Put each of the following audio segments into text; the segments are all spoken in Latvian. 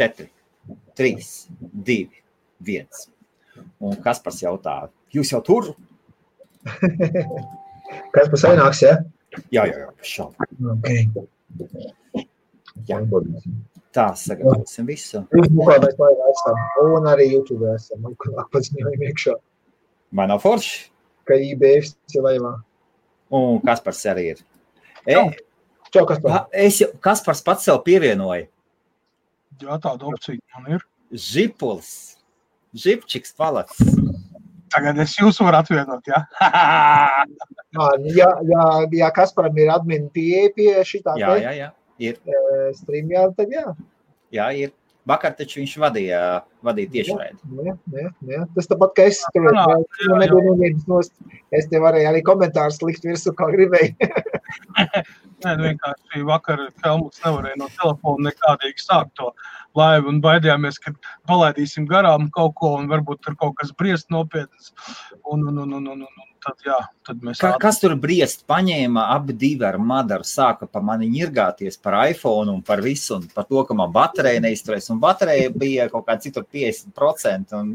4, 3, 2, 1. Un Kaspars jautā, jūs jau tur? Kas pēc aināks, ja? Jā, jā, jā, šādi. Okay. Jā. Tā, sagatavosim visu. Facebookā mēs laivā esam, un arī YouTube esam. Man kā paziņojumi iekšā, Vai nav forši? ka IBF ir laivā. Un Kaspars arī ir. E, Čau, kas par? ha, es jau, Kaspars pats sev pievienoja. Jā, tāda opcija man ir. Žipuls, žipčiks palats. Tagad es jūs varu atvienot, jā. Ā, Jā, jā, jā Kasparam ir admin pieeja pie šitā Jā, jā, jā. Ir, stream, jā, tad jā. jā, ir. Vakar taču viņš vadīja, vadīja tiešraidi. Nē, nē, nē. Tas tāpat, ka es tur Jā, jā, jā. nost. Es te varēju arī komentārus likt virsū, kā gribēju. Nē, nu vienkārši vakar Helmuts nevarēja no telefona nekādīgi sākt to laivu un baidījāmies, ka palaidīsim garām kaut ko un varbūt tur kaut kas briest nopietns. Un, un, un, un, un, un, un tad, jā, tad mēs Ka, kas tur briest? Paņēma abi divi ar madaru, sāka pa mani ņirgāties par iPhone un par visu, un par to, ka man baterija neizturēs. Un baterija bija kaut kāda citur 50%. Un,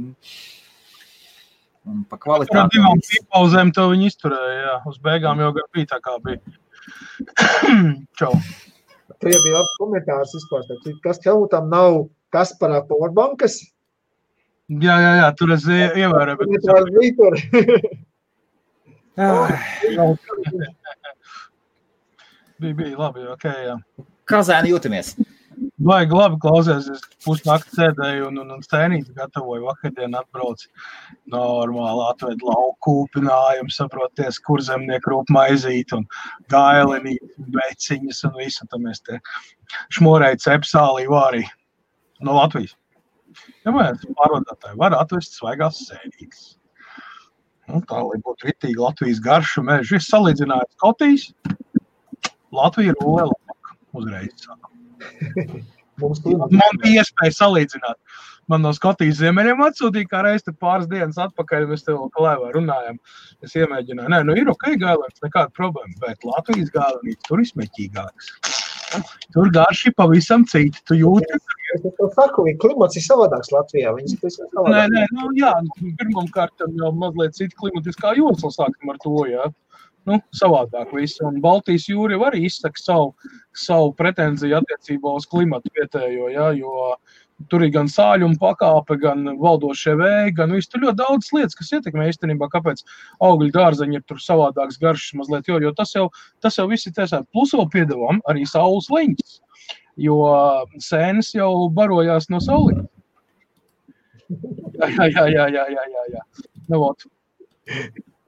un pa Ar kvalitāti. divām pauzēm to viņi izturēja. Jā. Uz beigām jau gan bija tā kā bija. Čau. Tur jau bija labs komentārs. Tad Kas Helmutam nav Kasparā powerbankas? Jā, jā, jā, tur es ie- ievēroju. Bet... bija Bija, labi, ok, jā. Kā zēni jūtamies? Vajag labi klausies, es pusnakti sēdēju un, un, un stēnīti gatavoju vakardien atbrauc. Normāli atved lauku kūpinājumu, saproties, kur zemnieku rūp maizīt un gailenīt, veciņas un visu. Tad mēs te šmorēju cepsālī vārī no Latvijas. Ja mēs pārvadātāji var atvest svaigās sēdīgas. Nu, tā, lai būtu ritīgi Latvijas garša meža. Es salīdzināju Skotijas, Latvija ir lielāka uzreiz. Man bija iespēja salīdzināt. Man no Skotijas ziemeļiem atsūtīja, kā reizes pāris dienas atpakaļ, mēs te vēl klēvā runājām. Es iemēģināju, nē, nu ir ok, gālēns, nekāda problēma, bet Latvijas gālēnīt tur ir smēķīgāks. Tur garši pavisam citi. Tu jūti, Es tev saku, ka klimats ir savādāks Latvijā. Viņas tas ir Nē, savādāk. nē, nu, jā, pirmkārt, jau mazliet cita klimatiskā josla sākam ar to. Jā. Nu, savādāk viss. Un Baltijas jūra arī izsaka savu, savu pretenziju attiecībā uz klimatu vietējo, jā, jo tur ir gan sāļuma pakāpe, gan valdošie vēji, gan viss tur ļoti daudz lietas, kas ietekmē īstenībā, kāpēc augļu dārzeņi ir tur savādāks garšas mazliet, jo, jo tas jau, tas jau viss ir tiesā. Plus vēl piedevām arī saules liņas, jo sēnes jau barojās no saules. Jā, jā, jā, jā, jā, jā, jā. Nu, vot.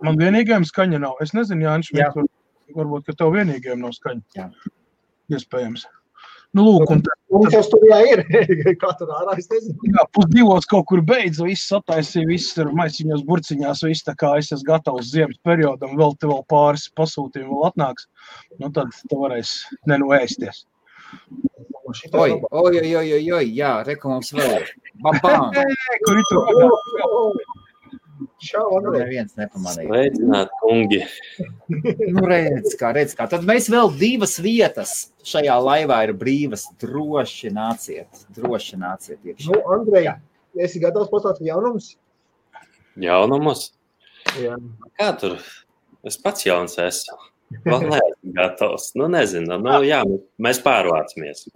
Man vienīgajam skaņa nav. Es nezinu, Jānis, Jā. var, varbūt, ka tev vienīgajam nav skaņa. Jā. Iespējams. Nu, lūk, un tad, Mums jau tur jā ir. Tur ārā, es nezinu. jā, pusdivos kaut kur beidz, viss sataisīja, viss ir maisiņos, burciņās, viss tā kā es esmu gatavs ziemas periodam, vēl te vēl pāris pasūtījumi vēl atnāks. Nu, tad tu varēsi nenuēsties. Šitas Oi, oi, oi, oi, oi, jā, reko mums vēl ir. Babām! Kur ir tur? Čau, Andrej. Neviens nepamanīja. Sveicināt, kungi. Nu, redz, kā, redz, kā. Tad mēs vēl divas vietas šajā laivā ir brīvas. Droši nāciet, droši nāciet iekšā. Nu, Andrej, Jā. esi gatavs pastāstīt jaunumus? Jaunumus. Jā. Kā tur? Es pats jauns esmu. Vēl neesmu gatavs. Nu, nezinu. Nu, jā, mēs pārvācamies.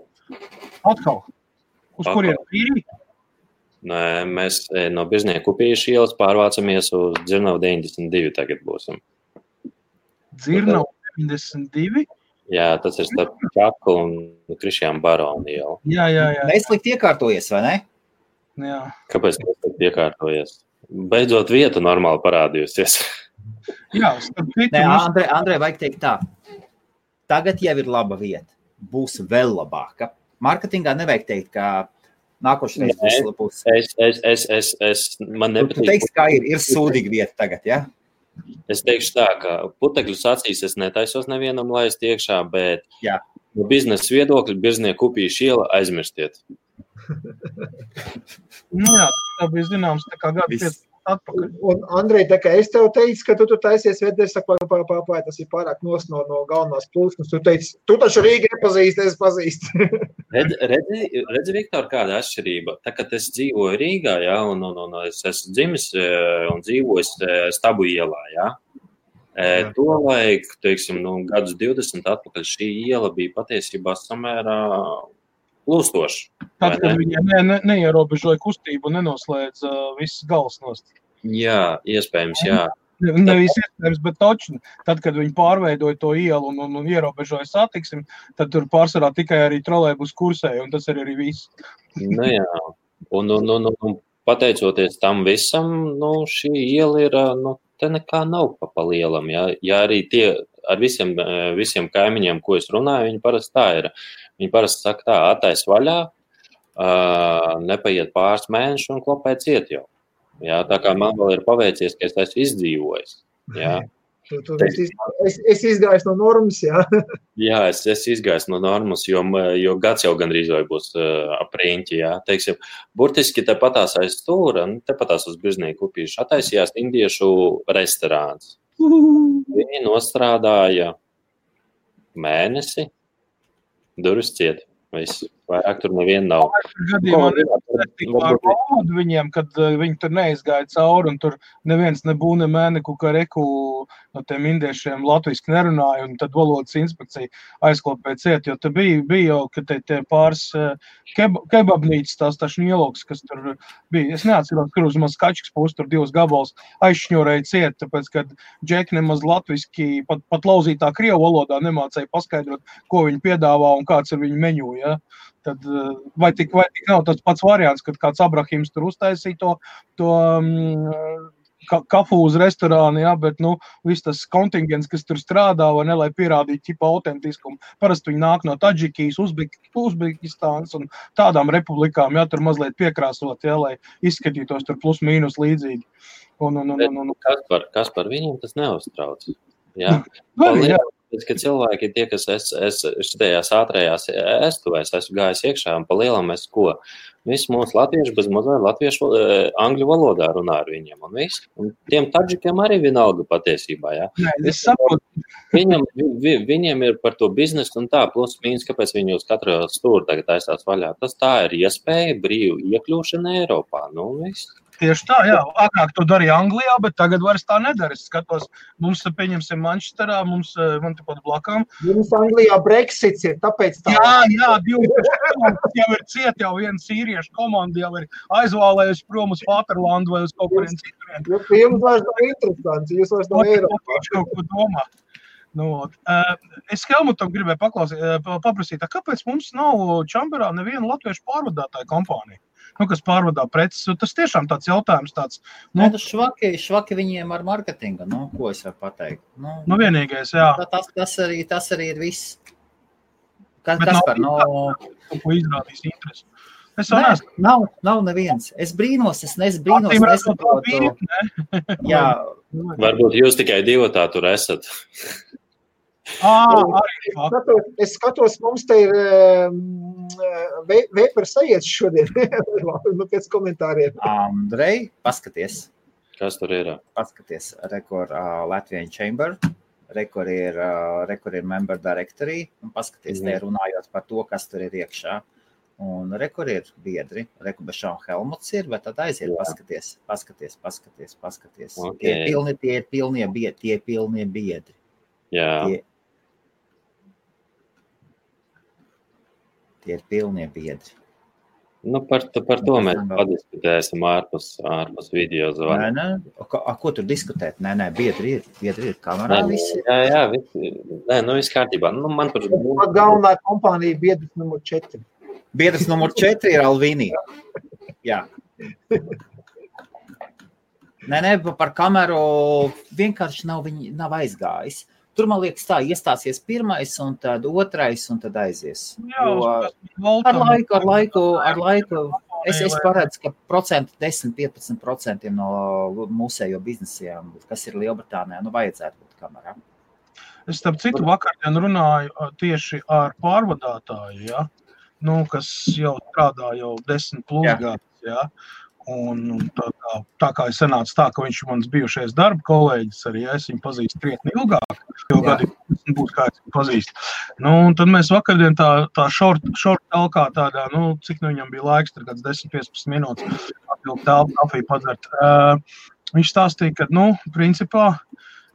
Atkal. Uz kuriem īri? Mēs eh, no Biržnieku upīšu ielas pārvācamies uz Dzirnavu 92. Tagad būsim. Dzirnavu 92. Jā, tas ir starp Čaku un Krišjām Baronu ielu. Jā, jā, jā. Neslikti iekārtojies, vai ne? jā. Kāpēc tas tā piekārtojies? Beidzot, vieta normāli parādījusies. jā starp citu, Nē, Andrej, Andrej, vajag teikt tā. Tagad jau ir laba vieta. Būs vēl labāka. Marketingā nevajag teikt, ka nākošais būs būs. Es, es, es, es, es man Tu nepatīk. teiksi, kā ir, ir sūdīga vieta tagad, ja? Es teikšu tā, ka putekļu acīs es netaisos nevienam laist iekšā, bet Jā. no biznesa viedokļa birznieku upīšu iela aizmirstiet. Nu, jā, tā bija zināms, tā kā gada. Atpakaļ. Un, Andrej, tā kā es tev teicu, ka tu tur taisies vedēs, saka, pā, pā, pā, pā, tas ir pārāk nos no, no galvenās plūsmas. Tu teici, tu taču Rīgi nepazīsti, es pazīstu. Redzi, redzi, redzi Viktor, kāda atšķirība. Tā, kad es dzīvoju Rīgā, ja, un, un, un es esmu dzimis eh, un dzīvojis eh, Stabu ielā, ja. Jā. Tolaik, teiksim, nu, gadus 20 atpakaļ šī iela bija patiesībā samērā plūstoša. Tad, kad viņi ne, ne, neierobežoja kustību, nenoslēdz uh, visas galvas nost. Jā, iespējams, jā. Ne- Nevis iespējams, bet točni. Tad, kad viņi pārveidoja to ielu un, un, un ierobežoja satiksmi, tad tur pārsvarā tikai arī trolēbus kursēja, un tas ir arī viss. Nu, jā. Un, un, un, un pateicoties tam visam, nu, šī iela ir, nu, te nekā nav pa, pa lielam. Ja, ja arī tie ar visiem, eh, visiem kaimiņiem, ko es runāju, viņi parasti tā ir. Viņi parasti saka tā, attais vaļā, uh, nepaiet pāris mēneši un klopē ciet jau. Jā, tā kā man vēl ir paveicies, ka es esmu izdzīvojis. Jā. Tu, tu, es, es, es izgāju no normas, jā. Jā, es, es izgāju no normas, jo, jo gads jau gandrīz vai būs uh, apriņķi. Jā. Teiksim, burtiski tepatās aiz stūra, nu, tepatās uz Birznieku upīšu, attaisījās indiešu restorāns. Viņi nostrādāja mēnesi, durvis ciet. Viss. Vairāk tur neviena nav. Gadījumā saistībā ar valodu viņiem, kad uh, viņi tur neizgāja cauri, un tur neviens nebūna mēneku kareku no tiem indiešiem latviski nerunāja, un tad valodas inspekcija aizklopēja ciet, jo te bija, bija jau, ka te, te pāris uh, keb, kebabnīcas tās tašņu ieloks, kas tur bija. Es neatceros, kur uz maz kačiks pūst tur divus gabals aizšņurēja ciet, tāpēc, kad džeki nemaz latviski, pat, pat lauzītā krievu valodā nemācēja paskaidrot, ko viņi piedāvā un kāds ir viņu meņu, ja? Tad, uh, vai, tik, vai tik nav tas pats variants, kad kāds Abrahims tur uztaisīja to, to um, ka, kafu uz restorānu, jā, bet nu, viss tas kontingents, kas tur strādā, ne, lai pierādītu ķipa autentiskumu. Parasti viņi nāk no Taģikijas, Uzbek, Uzbekistānas un tādām republikām, jā, tur mazliet piekrāsot, jā, lai izskatītos tur plus mīnus līdzīgi. Un, un, un, un, un, Kas par, kas par viņiem tas neuztrauc? Jā. Vai, jā, Tāpēc, ka cilvēki ir tie, kas es, es šajās ātrējās estuvēs esmu gājis iekšā un pa lielam es ko. Visi mūsu latvieši bez mazliet latviešu, eh, angļu valodā runā ar viņiem. Un, viss. un tiem taģikiem arī vienalga patiesībā. Ja? nē, es saprotu, Viņam, vi, viņiem ir par to biznesu un tā, plus mīnus, kāpēc viņi uz katru stūri tagad taisās vaļā. Tas tā ir iespēja brīvu iekļūšana Eiropā. Nu, viss. Tieši tā, jā. Agrāk to darīja Anglijā, bet tagad vairs tā nedara. Es skatos, mums, pieņemsim, Manchesterā, mums, eh, man tepat blakām. Jums Anglijā Brexits ir, tāpēc tā. Jā, jā, 12 komandas jau ir ciet, jau viena sīriešu komanda jau ir aizvālējusi prom uz Vaterlandu vai uz kaut kurien citurien. Jūs, jums vairs nav interesanti, jūs vairs nav Eiropā. Kaut ko domā. Nu. Eh, es Helmutam gribēju paklausīt, eh, pa- paprasīt, kāpēc mums nav Čamberā neviena latviešu pārvadātāja kompānija, nu, kas pārvadā preces. Tas tiešām tāds jautājums, tāds, Nu, nu, nu, švaki, švaki viņiem ar mārketingu, nu, ko es varu pateikt. Nu, nu vienīgais, jā, tas, tas, arī, tas arī ir viss. Kas, Bet kas par no, kaut ko izrādīs interesi. Es Nē, neesmu. nav, nav neviens. Es brīnos, es nes brīnos, Acīm redzot, tā nesaprotu. bija, ne? Jā, Varbūt jūs tikai divi tā tur esat. Arī fakts. Skatos, es skatos, mums te ir um, vēpers sajiet šodien, nu, pēc komentāriem. Andrei, paskaties, Kas tur ir? paskaties, rekord uh, Latvijas Chamber. Rekord ir, uh, rekord ir member directory, un paskaties, Mhm. te runājot par to, kas tur ir iekšā. Un rekord ir biedri, rekord Bešāna Helmuts ir, bet tad aiziet, Jā. paskaties, paskaties, paskaties, paskaties. Ok. Tie ir pilni, tie ir pilnie biedri, tie ir pilnie biedri. Jā, Tie, tie ir pilnie biedri. nu, par, to- par to Tas mēs padiskutēsim ārpus, ārpus video Nē, zvana. nē, a, ko- a, ko tur diskutēt? Nē, nē, biedri ir, biedri ir kamerā. Nē, Visi. jā, jā, visi, nē, nu viss kārtībā. Nu, man par galvenā kompānija biedrs numur 4. Biedrs numur 4 ir Alvīnija. Jā. Nē, nē, pa- par kameru vienkārši nav, viņi, nav aizgājis. Tur, man liekas, tā iestāsies pirmais, un tad otrais, un tad aizies. Jā, Jo ar laiku, ar laiku, ar laiku es, es paredzu, ka procentu 10-15% no mūsējo biznesiem, kas ir Lielbritānijā, nu, vajadzētu būt kamerā. Es starp citu vakardien runāju tieši ar pārvadātāju, ja? nu, kas jau strādā jau desmit plus Jā. gadus. Ja? Un, tā, tā, tā kā es sanācu tā, ka viņš ir mans bijušais darba kolēģis, arī es viņu pazīstu krietni ilgāk, jo gadi būs kā es viņu pazīstu. Nu, un tad mēs vakardien tā, tā short, short telkā tādā, nu, cik nu viņam bija laiks, tur kāds 10-15 minūtes atvilkt telpu, kafiju padzert. Uh, viņš stāstīja, ka, nu, principā,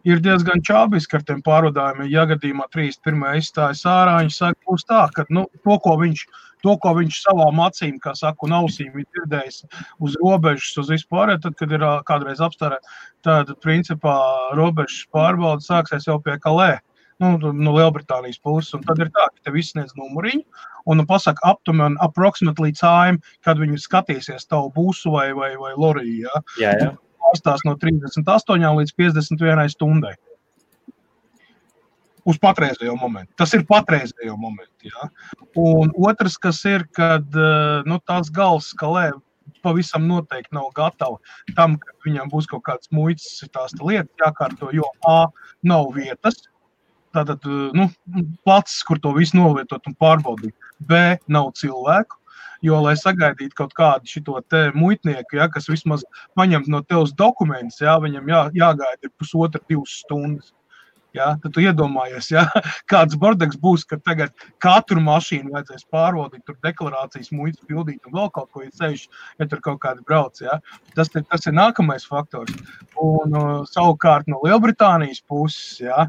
ir diezgan čābiski ar tiem pārvadājumiem. Ja gadījumā 31. izstājas ārā, viņš saka, būs tā, ka nu, to, ko viņš to, ko viņš savām acīm, kā saka, un ausīm ir dzirdējis uz robežas, uz vispār, tad, kad ir kādreiz apstarē, tad, principā, robežas pārbauda sāksies jau pie Kalē. Nu, no Lielbritānijas puses, un tad ir tā, ka tev izsniedz numuriņu, un nu, pasaka aptuveni, approximately time, kad viņi skatīsies tavu būsu vai, vai, vai loriju. Ja? Jā, jā. Pārstās no 38 līdz 51 stundai uz patreizējo momentu. Tas ir patreizējo momentu. Ja? Un otrs, kas ir, kad nu, tās galvas skalē pavisam noteikti nav gatava tam, ka viņam būs kaut kādas muitas lietas jākārto, jo A nav vietas. Tātad, nu, plats, kur to visu novietot un pārbaudīt. B nav cilvēku. Jo, lai sagaidītu kaut kādu šo muitnieku, ja, kas vismaz paņemt no tevis dokumentus, ja, viņam jā, jāgaida pusotra, divas stundas. Ja, tad tu iedomājies, ja, kāds bordeks būs, ka tagad katru mašīnu vajadzēs pārbaudīt, tur deklarācijas muitas pildīt un vēl kaut ko ceļš, ja tur kaut kādi brauc. Ja. Tas, ir, tas ir nākamais faktors. Un, uh, savukārt no Lielbritānijas puses. Ja,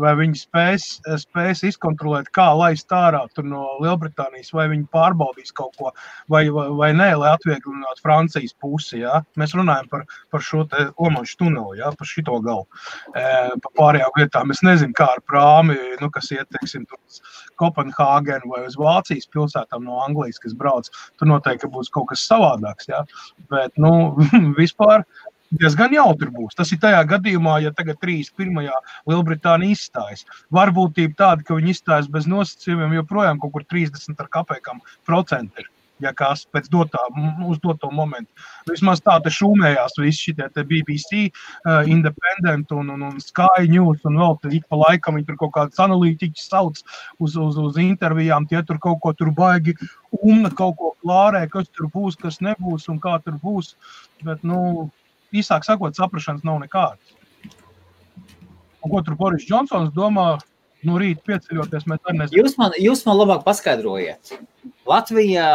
vai viņi spēs, spēs izkontrolēt, kā laist ārā no Lielbritānijas, vai viņi pārbaudīs kaut ko, vai, vai, vai nē, lai atvieglinātu Francijas pusi. Ja? Mēs runājam par, par šo Omaņu tuneli, ja? par šito galu. E, pa pārējām vietām es nezinu, kā ar prāmi, nu, kas iet, teiksim, uz Kopenhāgenu vai uz Vācijas pilsētām no Anglijas, kas brauc. Tur noteikti būs kaut kas savādāks. Ja? Bet, nu, vispār diezgan jautri būs. Tas ir tajā gadījumā, ja tagad 31. Lielbritānija izstājas. Varbūtība tāda, ka viņi izstājas bez nosacījumiem, joprojām kaut kur 30 ar kāpēkām procenti ir. Ja kas pēc dotā, uz doto momentu. Vismaz tā te šūmējās visi šie BBC, uh, Independent un, un, un Sky News un vēl tur ik pa laikam viņi tur kaut kādas analītiķis sauc uz, uz, uz intervijām, tie tur kaut ko tur baigi umna kaut ko klārē, kas tur būs, kas nebūs un kā tur būs. Bet, nu, īsāk sakot, saprašanas nav nekādas. Un, ko tur Boris Džonsons domā? No rīta pieceļoties, mēs arī nezinām. Jūs man, jūs man labāk paskaidrojiet. Latvijā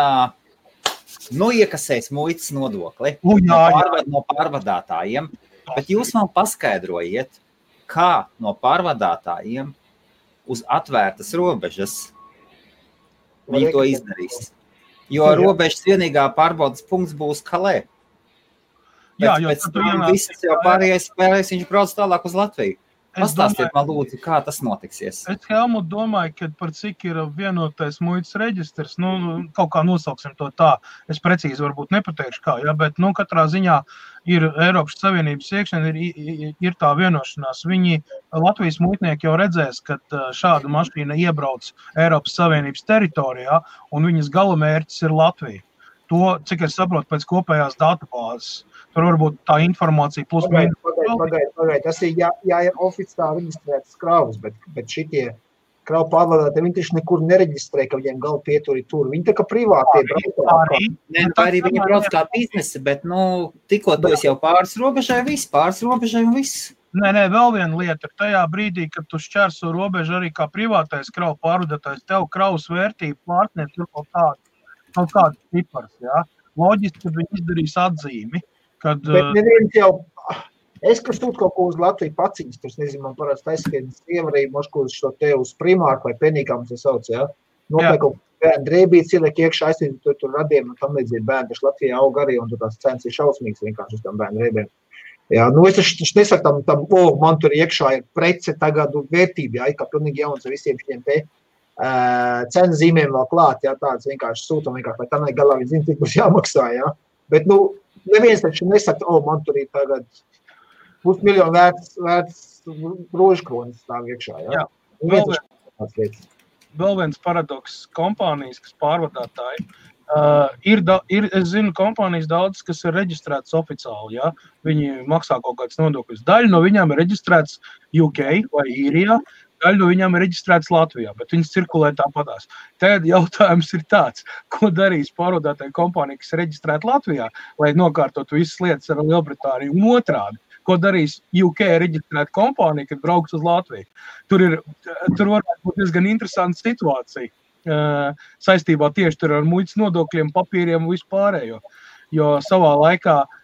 nu, iekasēs muitas nodokli U, jā, no, pārvad, no pārvadātājiem, bet jūs man paskaidrojiet, kā no pārvadātājiem uz atvērtas robežas viņi to izdarīs. Jo robežas vienīgā pārbaudas punkts būs Kalē. Jā, jo pēc tam viss jau pārējais, pārējais viņš brauc tālāk uz Latviju. Pastāstiet man, lūdzu, kā tas notiksies. Es Helmut domāju, ka par cik ir vienotais muitas reģistrs, nu, kaut kā nosauksim to tā. Es precīzi varbūt nepateikšu kā, ja, bet, nu, katrā ziņā ir Eiropas Savienības iekšēnē ir, ir tā vienošanās. Viņi, Latvijas muitnieki jau redzēs, ka šāda mašīna iebrauc Eiropas Savienības teritorijā un viņas galamērķis ir Latvija. To, cik es saprotu, pēc kopējās datubāzes. Tur varbūt tā informācija plus mīnus. Tas ir, ja, ja ir oficiāli reģistrētas kravas, bet, bet šitie kravu pārvadātāji, viņi taču nekur nereģistrē, ka viņiem galva pieturi tur. Viņi tā kā privātie brauc. Ne, nu, arī viņi brauc kā biznesi, bet, nu, tikko tu esi jau pāris robežai, viss, pāris robežai un viss. Nē, nē, vēl viena lieta ir tajā brīdī, kad tu šķērso robežu arī kā privātais kravu pārvadātājs, tev kravas vērtība pārsniedz kaut kādu, kaut kādu cipars, jā. Loģiski, ka viņi izdarīs atzīmi. Kad, Bet neviens jau, es, kas sūtu kaut ko uz Latviju paciņas, tas nezinu, man parasti taisnība sievarīja, mošku uz šo te uz primāru vai penīkām tas sauc, jā. Nopiek kaut bērnu drēbītes ieliek iekšā, aizsīt tur, tur radiem un tam līdzīgi bērni, taču Latvijā aug arī, un tur tās cenas ir šausmīgas vienkārši uz tam bērnu drēbēm. Jā, nu es taču nesaku tam, tam, o, oh, man tur iekšā ir prece tagad vērtība, jā, kā pilnīgi jauns ar visiem šiem te cenu zīmēm vēl klāt, jā, tāds vienkārši sūtam, vienkārši, lai tam galā viņi zina, cik būs jāmaksā, jā. Bet, nu, neviens taču nesaka, o, man tur ir tagad pusmiljonu vērts, vērts rožkronis stāv iekšā. Ja? Jā. Vēl, vien, vēl viens paradoks kompānijas, kas pārvadātāji. Uh, ir, da, ir, es zinu, kompānijas daudz, kas ir reģistrētas oficiāli. Ja? Viņi maksā kaut kādas nodokļus. Daļa no viņām ir reģistrētas UK vai Īrijā, daļa no viņām ir reģistrētas Latvijā, bet viņas cirkulē tāpatās. Tad jautājums ir tāds, ko darīs pārvadātāja kompānija, kas ir reģistrēta Latvijā, lai nokārtotu visas lietas ar Lielbritāniju un otrādi. Ko darīs UK reģistrēta kompānija, kad brauks uz Latviju? Tur, ir, tur var būt diezgan interesanta situācija uh, saistībā tieši ar muitas nodokļiem, papīriem un vispārējo. Jo savā laikā uh,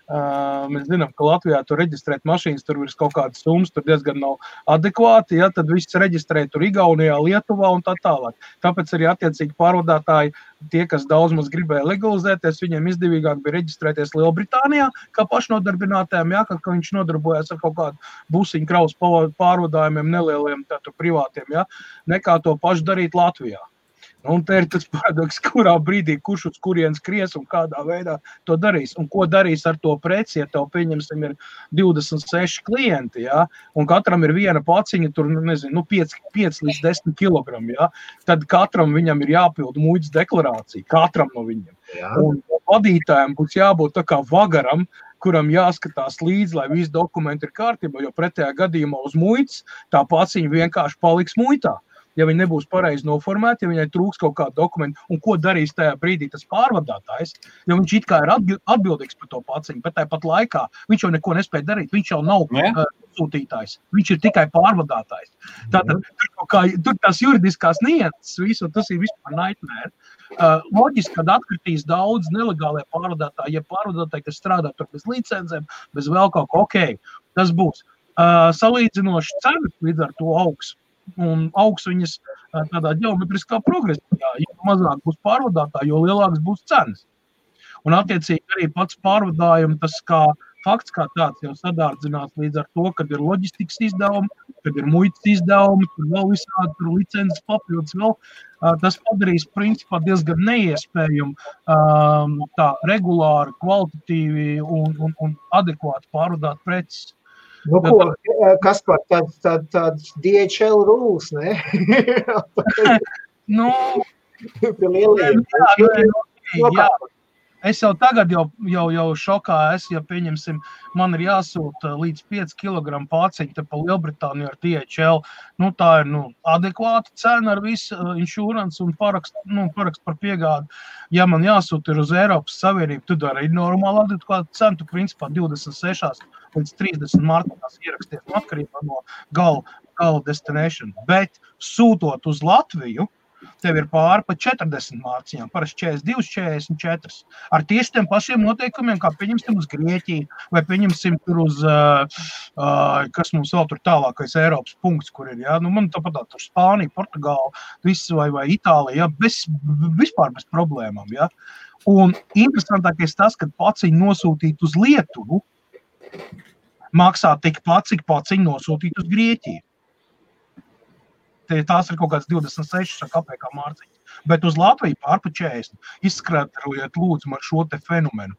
mēs zinām, ka Latvijā tur reģistrēt mašīnas, tur ir kaut kādas summas, tur diezgan nav adekvāti. Ja, tad viss reģistrē tur Igaunijā, Lietuvā un tā tālāk. Tāpēc arī attiecīgi pārvadātāji, tie, kas daudz maz gribēja legalizēties, viņiem izdevīgāk bija reģistrēties Lielbritānijā, kā pašnodarbinātājiem, ja, kad viņš nodarbojās ar kaut kādu busiņu kraus pārvadājumiem, nelieliem privātiem, ja, nekā to pašu darīt Latvijā. Un te ir tas paradoks, kurā brīdī kurš uz kurienes skries un kādā veidā to darīs. Un ko darīs ar to preci, ja tev, pieņemsim, ir 26 klienti, ja, un katram ir viena paciņa, tur, nu, nezinu, nu, 5, 5 līdz 10 kg, ja, tad katram viņam ir jāpild muitas deklarācija, katram no viņiem. Jā. Un vadītājiem būs jābūt tā kā vagaram, kuram jāskatās līdzi, lai visi dokumenti ir kārtībā, jo pretējā gadījumā uz muitas tā paciņa vienkārši paliks muitā ja viņi nebūs pareizi noformēti, ja viņai trūks kaut kāda dokumenta, un ko darīs tajā brīdī tas pārvadātājs, jo viņš it kā ir atbildīgs par to paciņu, bet tāpat laikā viņš jau neko nespēja darīt. Viņš jau nav uh, sūtītājs, viņš ir tikai pārvadātājs. Tātad tur, kā, tur tās juridiskās nianses, visu, tas ir vispār nightmare. Uh, loģiski, ka atkritīs daudz nelegālie pārvadātāji, ja pārvadātāji, kas strādā tur bez licencēm, bez vēl kaut kā, ok, tas būs. Uh, salīdzinoši cenas līdz ar to augsts un augs viņas tādā geometriskā progresijā. Jo mazāk būs pārvadātāji, jo lielākas būs cenas. Un, attiecīgi, arī pats pārvadājums, tas kā fakts kā tāds jau sadārdzinās līdz ar to, kad ir loģistikas izdevumi, kad ir muitas izdevumi, tur vēl visādi tur licences papildus vēl. Tas padarīs principā diezgan neiespējumu tā regulāri, kvalitatīvi un, un, un adekvāti pārvadāt preces. Nu, ko, kas par tādu tād, tād DHL rules, ne? nu, lieliem. Jā, jā, jā. Es jau tagad jau, jau, jau šokā esmu, ja pieņemsim, man ir jāsūta līdz 5 kg pārceļta pa Lielbritāniju ar DHL. Nu, tā ir nu, adekvāta cena ar visu uh, insurance un parakstu, nu, parakstu par piegādi. Ja man jāsūta ir uz Eiropas Savienību, tad arī normāli adekvāta cena, tu principā 26 līdz 30 martā ieraksties nu, atkarībā no gala, gala destination. Bet sūtot uz Latviju, tev ir pāri pa 40 mārciņām, parasti 42, 44. Ar tieši tiem pašiem noteikumiem, kā pieņemsim uz Grieķiju, vai pieņemsim tur uz, uh, uh, kas mums vēl tur tālākais Eiropas punkts, kur ir, ja? nu, man tāpat tā, tur Spānija, Portugāla, viss vai, vai Itālija, ja? bez, vispār bez problēmām, ja? Un interesantākais tas, ka paciņu nosūtīt uz Lietuvu maksā tikpat, cik paciņu nosūtīt uz Grieķiju tās ir kaut kādas 26 kapekā mārciņas. Bet uz Latviju pārpa 40. Izskaidrojiet, lūdzu, man šo fenomenu.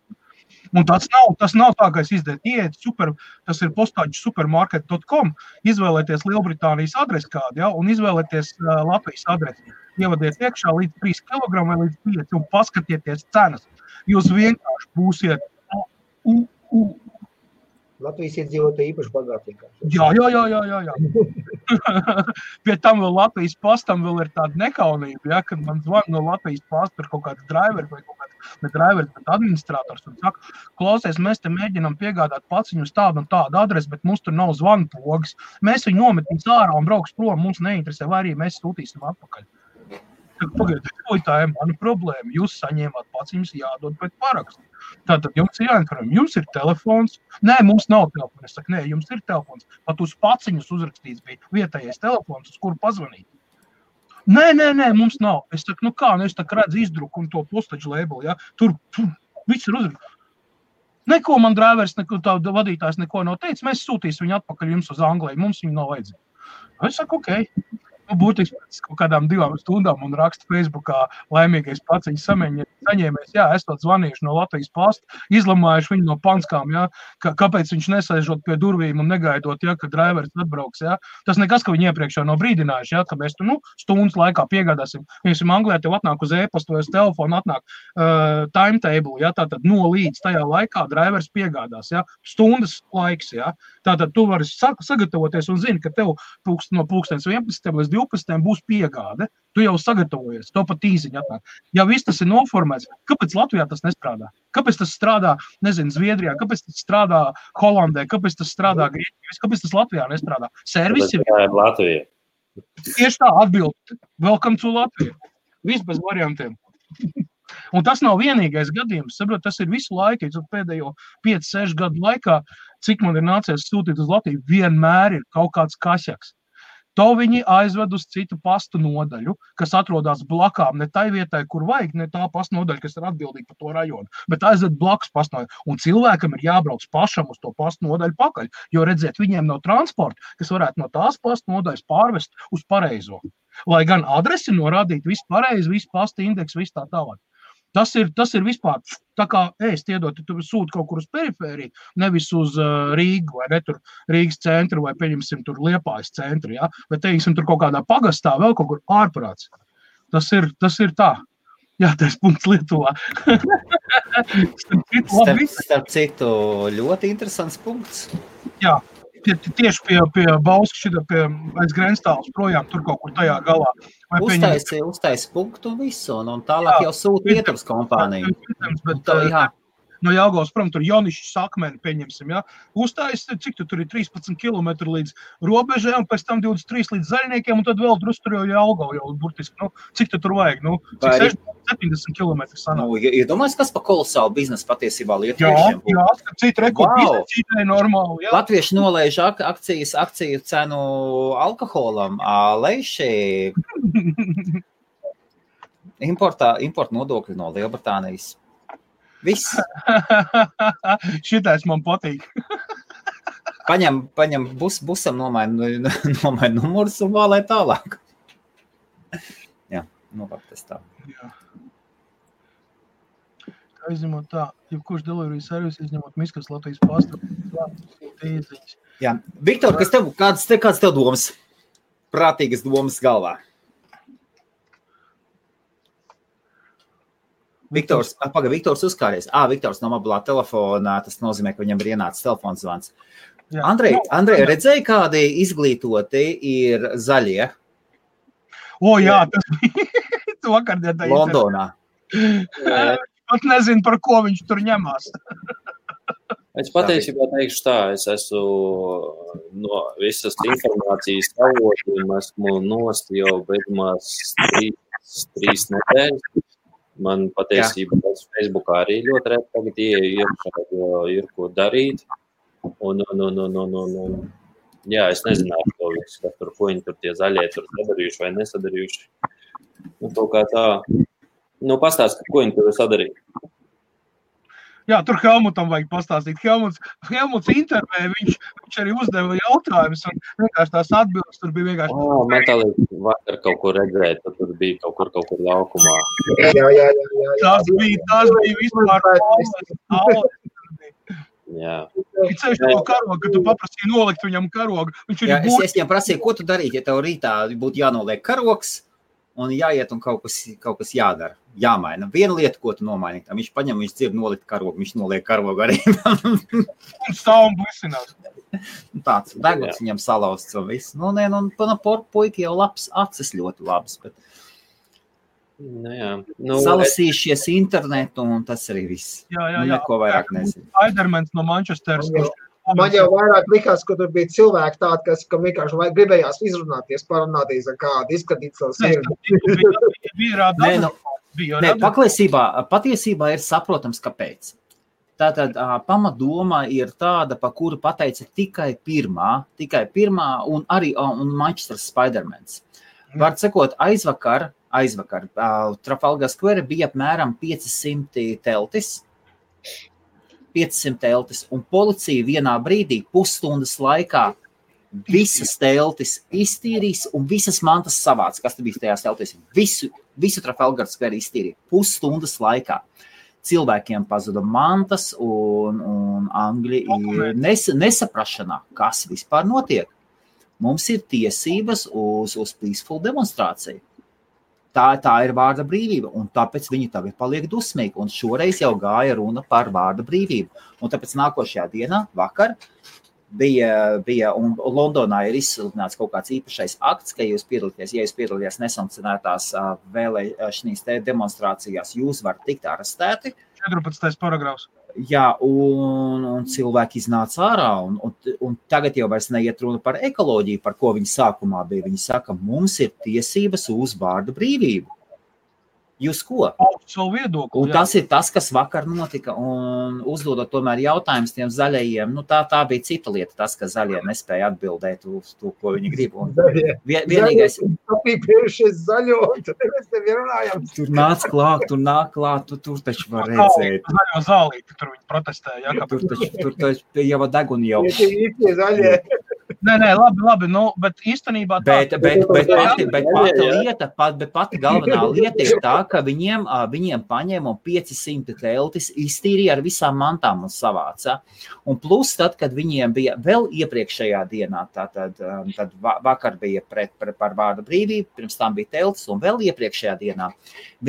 Un tas nav, tas nav tā, ka es izdēju, iet super, tas ir postāģis supermarket.com, izvēlēties Lielbritānijas adresi kādu, ja, un izvēlēties uh, Latvijas adresi. Ievadiet iekšā līdz 3 kg vai līdz 5 un paskatieties cenas. Jūs vienkārši būsiet u, u, Latvijas iedzīvotāji īpaši bagātīgi. Jā, jā, jā. jā, jā, jā. Pie tam vēl Latvijas pastam vēl ir tāda nekaunība, ja, kad man zvan no Latvijas pasta kaut kāds driver vai kaut kāds ne driver, bet administrators un saka, klausies, mēs te mēģinām piegādāt paciņu uz tādu un tādu adresi, bet mums tur nav zvanu pogas. Mēs viņu nometīs ārā un brauks prom, mums neinteresē, vai arī mēs sūtīsim atpakaļ. Pagaidiet, tā ir mana problēma. Jūs saņēmāt pats, jums jādod pēc parakstu. Tātad jums ir jāinformē, jums ir telefons. Nē, mums nav telefona. Es saku, nē, jums ir telefons. Pat uz paciņas uzrakstīts bija vietējais telefons, uz kuru pazvanīt. Nē, nē, nē, mums nav. Es saku, nu kā, nu es tā redzu izdruku un to postaģu labelu. Ja? Tur, tur viss ir uzrakstīts. Neko man drāvers, neko tādu vadītājs neko nav teicis. Mēs sūtīsim viņu atpakaļ jums uz Angliju. Mums viņa nav vajadzīga. Es saku, ok. Nu, būtiski pēc kaut kādām divām stundām un raksta Facebookā laimīgais paciņas saņēmējs. Jā, esat zvanījuši no Latvijas pasta, izlamājuši viņu no panskām. Jā, ka, kāpēc viņš nesēžot pie durvīm un negaidot, jā, ka driveris atbrauks. Jā. Tas nekas, ka viņi iepriekš jau nav brīdinājuši, jā, ka mēs tur nu, stundas laikā piegādāsim. Piemēram, Anglijā tev atnāk uz e-pastu vai uz telefonu, atnāk uh, timetable, jā, tātad no līdz tajā laikā driveris piegādās. Jā, stundas laiks. Jā. Tātad tu vari sagatavoties un zini, ka tev pulkst, no pulkstenes 11 līdz 12 būs piegāde. Tu jau sagatavojies, to pat īsiņā atnāk. Ja viss tas ir noformēts, kāpēc Latvijā tas nestrādā? Kāpēc tas strādā, nezinu, Zviedrijā, kāpēc tas strādā Holandē, kāpēc tas strādā Grieķijā, kāpēc tas Latvijā nestrādā? Servisi ir Latvija. Tieši tā, atbild. Welcome to Latviju. Viss bez variantiem. Un tas nav vienīgais gadījums. Saprot, tas ir visu laiku, pēdējo 5, 6 gadu laikā, cik man ir nācies sūtīt uz Latviju, vienmēr ir kaut kāds kašaks. To viņi aizved uz citu pastu nodaļu, kas atrodas blakām, ne tai vietai, kur vajag, ne tā pastu nodaļa, kas ir atbildīga par to rajonu, bet aizved blakus pastu nodaļu. Un cilvēkam ir jābrauc pašam uz to pastu nodaļu pakaļ, jo redziet, viņiem nav transporta, kas varētu no tās pastu nodaļas pārvest uz pareizo. Lai gan adresi norādītu, viss pareizi, viss pasta indeks, viss tā tālāk. Tas ir, tas ir vispār tā kā ēst, iedot, tu sūti kaut kur uz perifēriju, nevis uz uh, Rīgu vai ne, tur Rīgas centru vai, pieņemsim, tur Liepājas centru, ja? bet, teiksim, tur kaut kādā pagastā vēl kaut kur ārprāts. Tas ir, tas ir tā. Jā, tas punkts Lietuvā. starp, starp citu, ļoti interesants punkts. Jā, tie, tieši pie, pie Bauska, šitā pie aiz Grenstāles projām, tur kaut kur tajā galā. Uztaisīja uztais punktu visu, un, un tālāk jā, jau sūta Lietuvas kompānija. Bet, tā, jā no Jālgavas prom, tur Jonišs sakmeni, pieņemsim, ja, uzstājas, cik tu tur ir 13 km līdz robežai, un pēc tam 23 līdz zaļniekiem, un tad vēl drusku tur jau Jālgavu, jau burtiski, nu, cik tu tur vajag, nu, cik 60, 70 km sanāk. Nu, ja, iedomājies, kas pa kolosālu biznesu patiesībā lietuviešiem. Jā, jā, citi rekordi, wow. citai normāli, jā. Latvieši nolaiž ak akcijas, akciju cenu alkoholam, lejši. Importā, importa nodokļi no Lielbritānijas Viss. Šitais man patīk. paņem, paņem bus, busam, nomaina, nomaina numurus un vēlē tālāk. Jā, nu, tas tā. Jā. Aizņemot tā, jebkurš delivery servis, izņemot miskas Latvijas tīziņas. Jā, Viktor, kas tev, kāds, te, kāds tev domas? Prātīgas domas galvā. Viktors, pagaidi, Viktors uzkāries. Ah, Viktors no mobilā telefona. Tas nozīmē, ka viņam ir ienācis telefons zvans. Andrej, Andrej, redzēji, kādi izglītoti ir zaļie? O, jā, tas bija vakardien. Londonā. Pat nezinu, par ko viņš tur ņemās. Es patiesībā teikšu tā, es esmu no visas informācijas avotiem, esmu nost jau beigumās trīs, trīs nedēļas. Man patiesībā tas Facebookā arī ļoti reti tagad ieeju iekšā, jo ir ko darīt. Un, un, un, un, un, un, un, jā, es nezināju to visu, kas tur, ko viņi tur tie zaļie tur sadarījuši vai nesadarījuši. Nu, kaut kā tā. Nu, pastāst, ko viņi tur sadarīja. Jā, tur Helmutam vajag pastāstīt. Helmuts, Helmuts intervē, viņš, viņš arī uzdeva jautājumus, un vienkārši tās atbildes tur bija vienkārši. Oh, man tā liekas, vakar kaut kur redzēt, tad tur bija kaut kur, kaut kur laukumā. Jā, jā, jā. jā, jā. Tas bija, tas bija vispār. Jā. Viņš ceļš to karogu, kad tu paprasīji nolikt viņam karogu. Viņš ir Jā, es, es viņam prasīju, ko tu darītu, ja tev rītā būtu jānoliek karogs un jāiet un kaut kas, kaut kas jādara. Jāmaina. Viena lieta, ko tu nomaini, tam viņš paņem, viņš dzird nolikt karogu, viņš noliek karogu arī. un stāv un blisinās. Tāds deguns viņam salauzts un viss. Nu, nē, nu, nu puiki jau labs, acis ļoti labs, bet Nu, jā. nu, Salasījušies es... internetu, un tas arī viss. Jā, jā, nu, jā. Neko vairāk nezinu. Aidermans no Manchesteras. Jā. Man jau vairāk likās, ka tur bija cilvēki tādi, kas vienkārši gribējās izrunāties, parunāties ar kādu, izskatīt savu sirdi. Nē, nu, nē, paklausībā, patiesībā ir saprotams, kāpēc. Tātad pamatdoma ir tāda, pa kuru pateica tikai pirmā, tikai pirmā un arī un Manchester Spidermans. Var sakot, aizvakar, aizvakar Trafalgar Square bija apmēram 500 teltis, 500 teltis, un policija vienā brīdī, pusstundas laikā, Visas teltis iztīrīs un visas mantas savāc, kas bija tajās teltīs. Visu, visu Trafalgar skveru iztīrīja pusstundas laikā. Cilvēkiem pazuda mantas, un, un Angļi ir nes, nesaprašanā, kas vispār notiek. Mums ir tiesības uz, uz peaceful demonstrāciju. Tā, tā ir vārda brīvība, un tāpēc viņi tagad paliek dusmīgi. Un šoreiz jau gāja runa par vārda brīvību. Un tāpēc nākošajā dienā, vakar, bija, bija un Londonā ir izsludināts kaut kāds īpašais akts, ka jūs piedalāties, ja jūs piedalāties nesankcionētās vēlēšanās demonstrācijās, jūs varat tikt arestēti. 14. paragrāfs. Jā, un, un cilvēki iznāca ārā. Un, un, un tagad jau neiet runa par ekoloģiju, par ko viņi sākumā bija. Viņi saka, mums ir tiesības uz vārdu brīvību. Jūs ko? Savu viedokli. Un tas ir tas, kas vakar notika. Un uzdodot tomēr jautājumus tiem zaļajiem, nu tā, tā bija cita lieta. Tas, ka zaļie nespēja atbildēt uz to, ko viņi grib. Un vien, vienīgais, zaļo, tur nāc klāt, tur nāk klāt, tu, tur taču var redzēt. Zaļo zālīti, tur viņi protestēja. Ja, tur taču, tur taču jau deguni jau. Zaļie. Nē, nē, labi, labi nu, bet īstenībā tā bet, bet, bet, pati, bet pati lieta, pat, bet pati galvenā lieta ir tā, ka viņiem, viņiem paņēma 500 teltis, iztīrīja ar visām mantām un savāca. Un plus, tad, kad viņiem bija vēl iepriekšējā dienā, tad, tad vakar bija pret, pret, par vārdu brīvību, pirms tam bija teltis, un vēl iepriekšējā dienā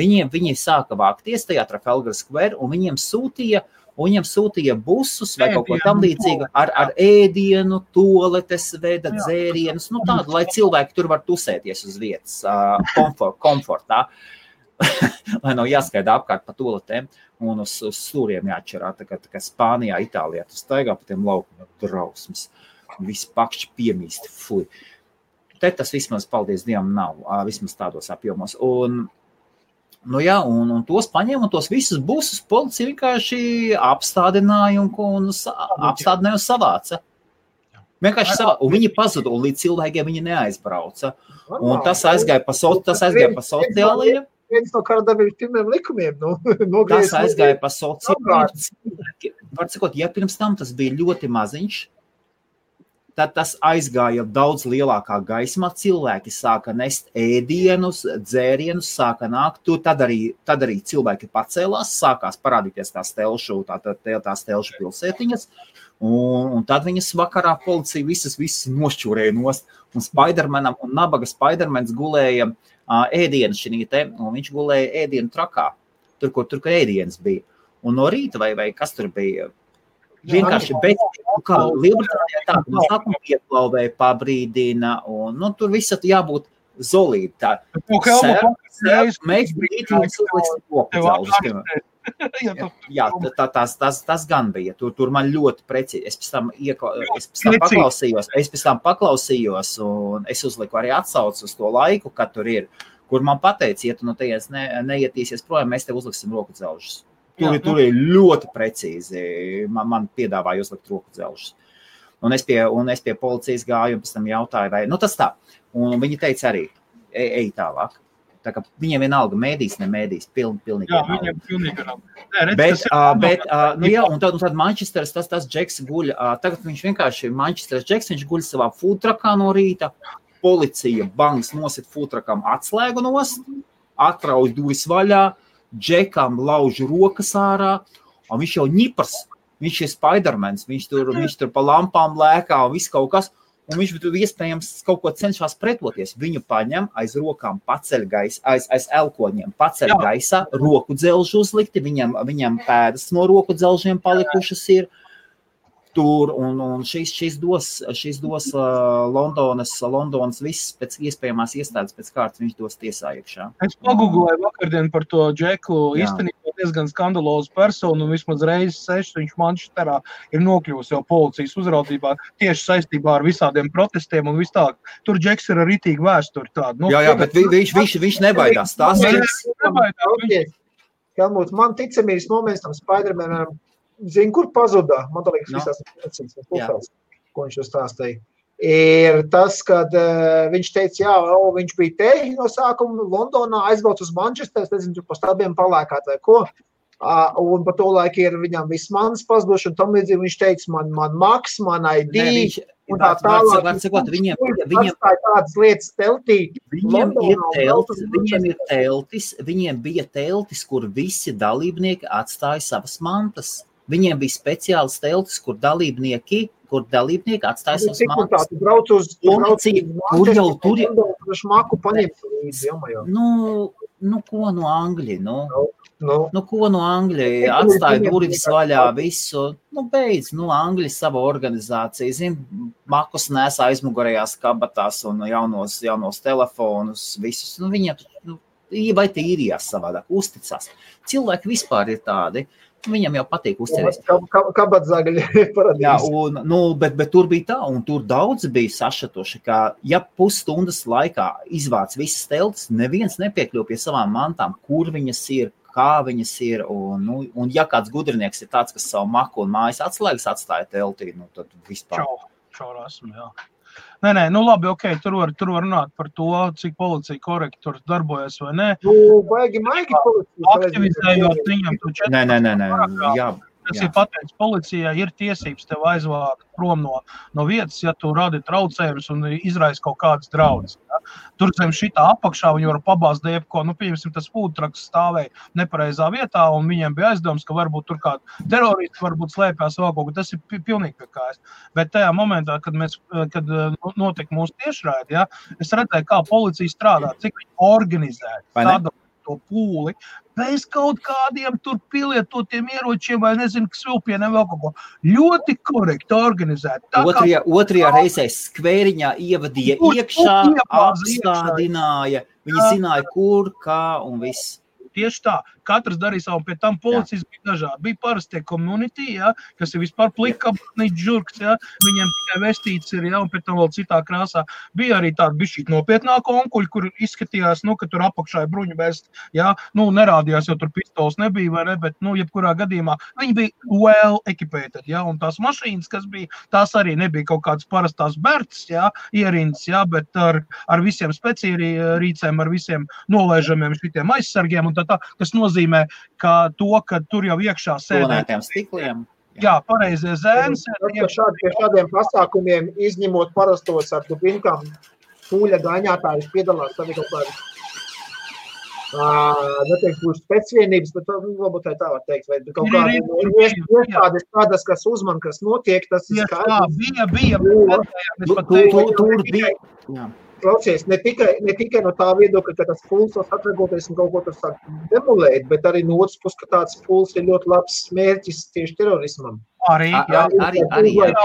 viņiem, viņi sāka vākties tajā Trafalgar Square, un viņiem sūtīja un viņam sūtīja busus vai kaut ko tamlīdzīgu ar, ar ēdienu, toaletes, veda dzērienus, nu tādu, lai cilvēki tur var tusēties uz vietas, komfort, komfortā. lai nav jāskaida apkārt pa toaletēm un uz, uz stūriem jāatšķirā, tā kā, tā kā Spānijā, Itālijā, tu staigā pa tiem laukumiem, drausmas, visi pakšķi piemīsti, fuj. Te tas vismaz, paldies Dievam, nav, vismaz tādos apjomos. Un, Nu, jā, un, un tos paņēma, un tos visus busus policija vienkārši apstādināja un, un apstādināja un savāca. Vienkārši savā, un viņi pazuda, un līdz cilvēkiem viņi neaizbrauca. Un tas aizgāja pa, so, tas aizgāja pa sociālajiem. Viens no karadarbības pirmiem likumiem. Nu, tas aizgāja pa sociālajiem. Var sakot, ja pirms tam tas bija ļoti maziņš, tad tas aizgāja daudz lielākā gaismā. Cilvēki sāka nest ēdienus, dzērienus, sāka nākt. Tur tad arī, tad arī cilvēki pacēlās, sākās parādīties tās telšu, tā, tā, tās telšu pilsētiņas. Un, un tad viņas vakarā policija visas, visas nošķūrēja nost. Un Spidermanam un nabaga Spidermans gulēja uh, ēdienu šī te, un viņš gulēja ēdienu trakā, tur, kur tur ēdienas bija. Un no rīta vai, vai kas tur bija, Vienkārši bez nu kā Lielbritānijā tā, no sākuma pieklauvē pabrīdina, un nu, tur viss jābūt zolīti. Tā, mēs brīdījums uzliksim koku zelžus. Jā, tā, tas, tas, tas gan bija. Tur, tur man ļoti precīzi. Es pēc tam, ieko, es pēc tam paklausījos, es pēc tam paklausījos, un es uzliku arī atsauci uz to laiku, kad tur ir. Kur man teica, ja tu no tevis ne, neietīsies projām, mēs tev uzliksim roku zelžus. Tur, tur ir ļoti precīzi. Man, man piedāvāja uzlikt roku dzelžus. Un es, pie, un es pie policijas gāju, un pēc tam jautāju, vai nu, tas tā. Un viņi teica arī, ej, ej tālāk. Tā kā viņiem vienalga mēdīs, ne mēdīs, piln, pilnīgi. Jā, viņiem pilnīgi nav. Nē, bet, uh, bet uh, nu, jā, un tad, un tad Manchesteras, tas, tas Džeks guļ, uh, tagad viņš vienkārši, Manchesteras Džeks, viņš guļ savā futrakā no rīta, policija banks nosit futrakam atslēgu nost, atrauj durvis vaļā, džekam lauž rokas ārā, un viņš jau ņipars, viņš ir Spidermans, viņš tur, viņš tur pa lampām lēkā un viss kaut kas, un viņš tur iespējams kaut ko cenšas pretoties. Viņu paņem aiz rokām, paceļ gaisā, aiz, aiz elkoņiem, paceļ Jā. gaisā, roku dzelžu uzlikti, viņam, viņam pēdas no roku dzelžiem palikušas ir. Uh, tur, un, un šis, šis dos, šis dos uh, Londonas, Londonas visas pēc iespējamās iestādes pēc kārtas viņš dos tiesā iekšā. Es pagūgoju vakardien par to Džeku, Jā. īstenībā diezgan skandalozu personu, un vismaz reizes sešas viņš Manchesterā ir nokļuvusi jau policijas uzraudzībā tieši saistībā ar visādiem protestiem un vis tā. Tur Džeks ir ar ritīgi vēsturi tādu. Nu, jā, jā, bet viņš, viņš, viņš nebaidās. Tas ir. Helmut, man ticamības moments tam Spidermanam zinu, kur pazuda. Man liekas, no. visās pusēs, ko viņš stāstīja. Ir tas, kad uh, viņš teica, jā, o, viņš bija te no sākuma Londonā, aizbraucis uz Manchesteru, nezinu, tur pa stabiem palēkāt vai ko. Uh, un par to laiku ir viņam viss manas pazuduši, un tam līdzīgi viņš teica, man, man maks, man ID. Ne, viņš, Un tā tālāk, var sakot, viņiem, viņiem, tādas lietas teltī. viņiem, ir teltis, viņiem ir teltis, viņiem bija teltis, kur visi dalībnieki atstāja savas mantas. Viņiem bija speciāls teltis, kur dalībnieki, kur dalībnieki atstāja tā, mantas. tu brauc uz, uz tur jau- tur tur šmaku paņemt līdzi, jomajā. Nu, nu, ko no Angļi? Nu? Nu, Nu, ko no Viņiem- atstāja durvis vaļā, visu. Nu, beidz, nu, Angļi savu organizāciju, zina, makus nes aizmugurējās kabatās un jaunos, jaunos telefonus, visus. Nu, viņiem, nu, vai tīrījās savādāk, uzticās. Cilvēki vispār ir tādi, viņam jau patīk uzticēties. kabatzagaļi Jā, paradīze. un, nu, bet, bet tur bija tā, un tur daudz bija sašatoši, ka, ja pusstundas laikā izvāc visas teltis, neviens nepiekļuva pie savām mantām, kur viņas ir, kā viņas ir. Un, nu, un ja kāds gudrinieks ir tāds, kas savu maku un mājas atslēgas atstāja teltī, nu, tad vispār. Čau, čau, esmu, jā. Nē, nē, nu labi, ok, tur var, tur var runāt par to, cik policija korekti tur darbojas vai nē. Nu, baigi maigi policija. Aktivizējot viņam to četru. Nē, nē, nē, nē. Jā, Tas Jā. ir pateicis policijai, ir tiesības tev aizvākt prom no, no vietas, ja tu radi traucējumus un izraisa kaut kādas draudus. Ja? Tur zem šī apakšā viņi var pabāzt jebko. Nu, piemēram, tas pūtraks stāvēja nepareizā vietā, un viņiem bija aizdoms, ka varbūt tur kāda teroristi varbūt slēpjas vēl kaut kur. Tas ir pi- pilnīgi pie kājas. Bet tajā momentā, kad, mēs, kad eh, notika mūsu tiešraidi, ja, es redzēju, kā policija strādā, cik viņi organizē tādu to pūli, bez kaut kādiem tur pielietotiem ieročiem, vai nezinu, kas vēl pie vēl kaut ko. Ļoti korekti organizēti. Tā kā Otrajā, otrajā reizē skvēriņā ievadīja Tur- iekšā. apstādināja. Viņi Jā. zināja, kur, kā un viss. Tieši tā, katrs darīja savu, pie tam policijas bija dažādi. Bija parasti komunitī, ja, kas ir vispār plika, apgādnīt žurks, ja, viņiem tikai vestīts ir, ja, un pēc tam vēl citā krāsā. Bija arī tādi bišķīt nopietnāki onkuļi, kur izskatījās, nu, ka tur apakšā ir bruņu vest, ja, nu, nerādījās, jo tur pistols nebija, vai ne, bet, nu, jebkurā gadījumā viņi bija well equipated, ja, un tās mašīnas, kas bija, tās arī nebija kaut kādas parastās bērts, ja, ierindas, ja, bet ar, ar visiem speciāliem, ar visiem nolaižamiem šitiem aizsargiem, un tā, tā, kas nozīmē, ka to, ka tur jau iekšā sēdē, Tonētiem stikliem. jā, pareizie zēns, Tas, ka šādi, pie šādiem pasākumiem, izņemot parastos ar dubinkām, pūļa gaņātājus piedalās arī kaut kādi. Uh, neteikšu, būs pēcvienības, bet nu, varbūt tā var teikt. Vai kaut Ir, ir, ir, ir, ir. iestādes, tādas, kas uzman, kas notiek, tas ir skaidrs. bija, bija, tu- Tur bija. Jā. Klausies, ne tikai, ne tikai no tā viedokļa, ka tas pūlis var atvegoties un kaut ko tur sāk demolēt, bet arī no otras puses, ka tāds pūlis ir ļoti labs mērķis tieši terorismam. arī, jā, arī, arī, jā, jā.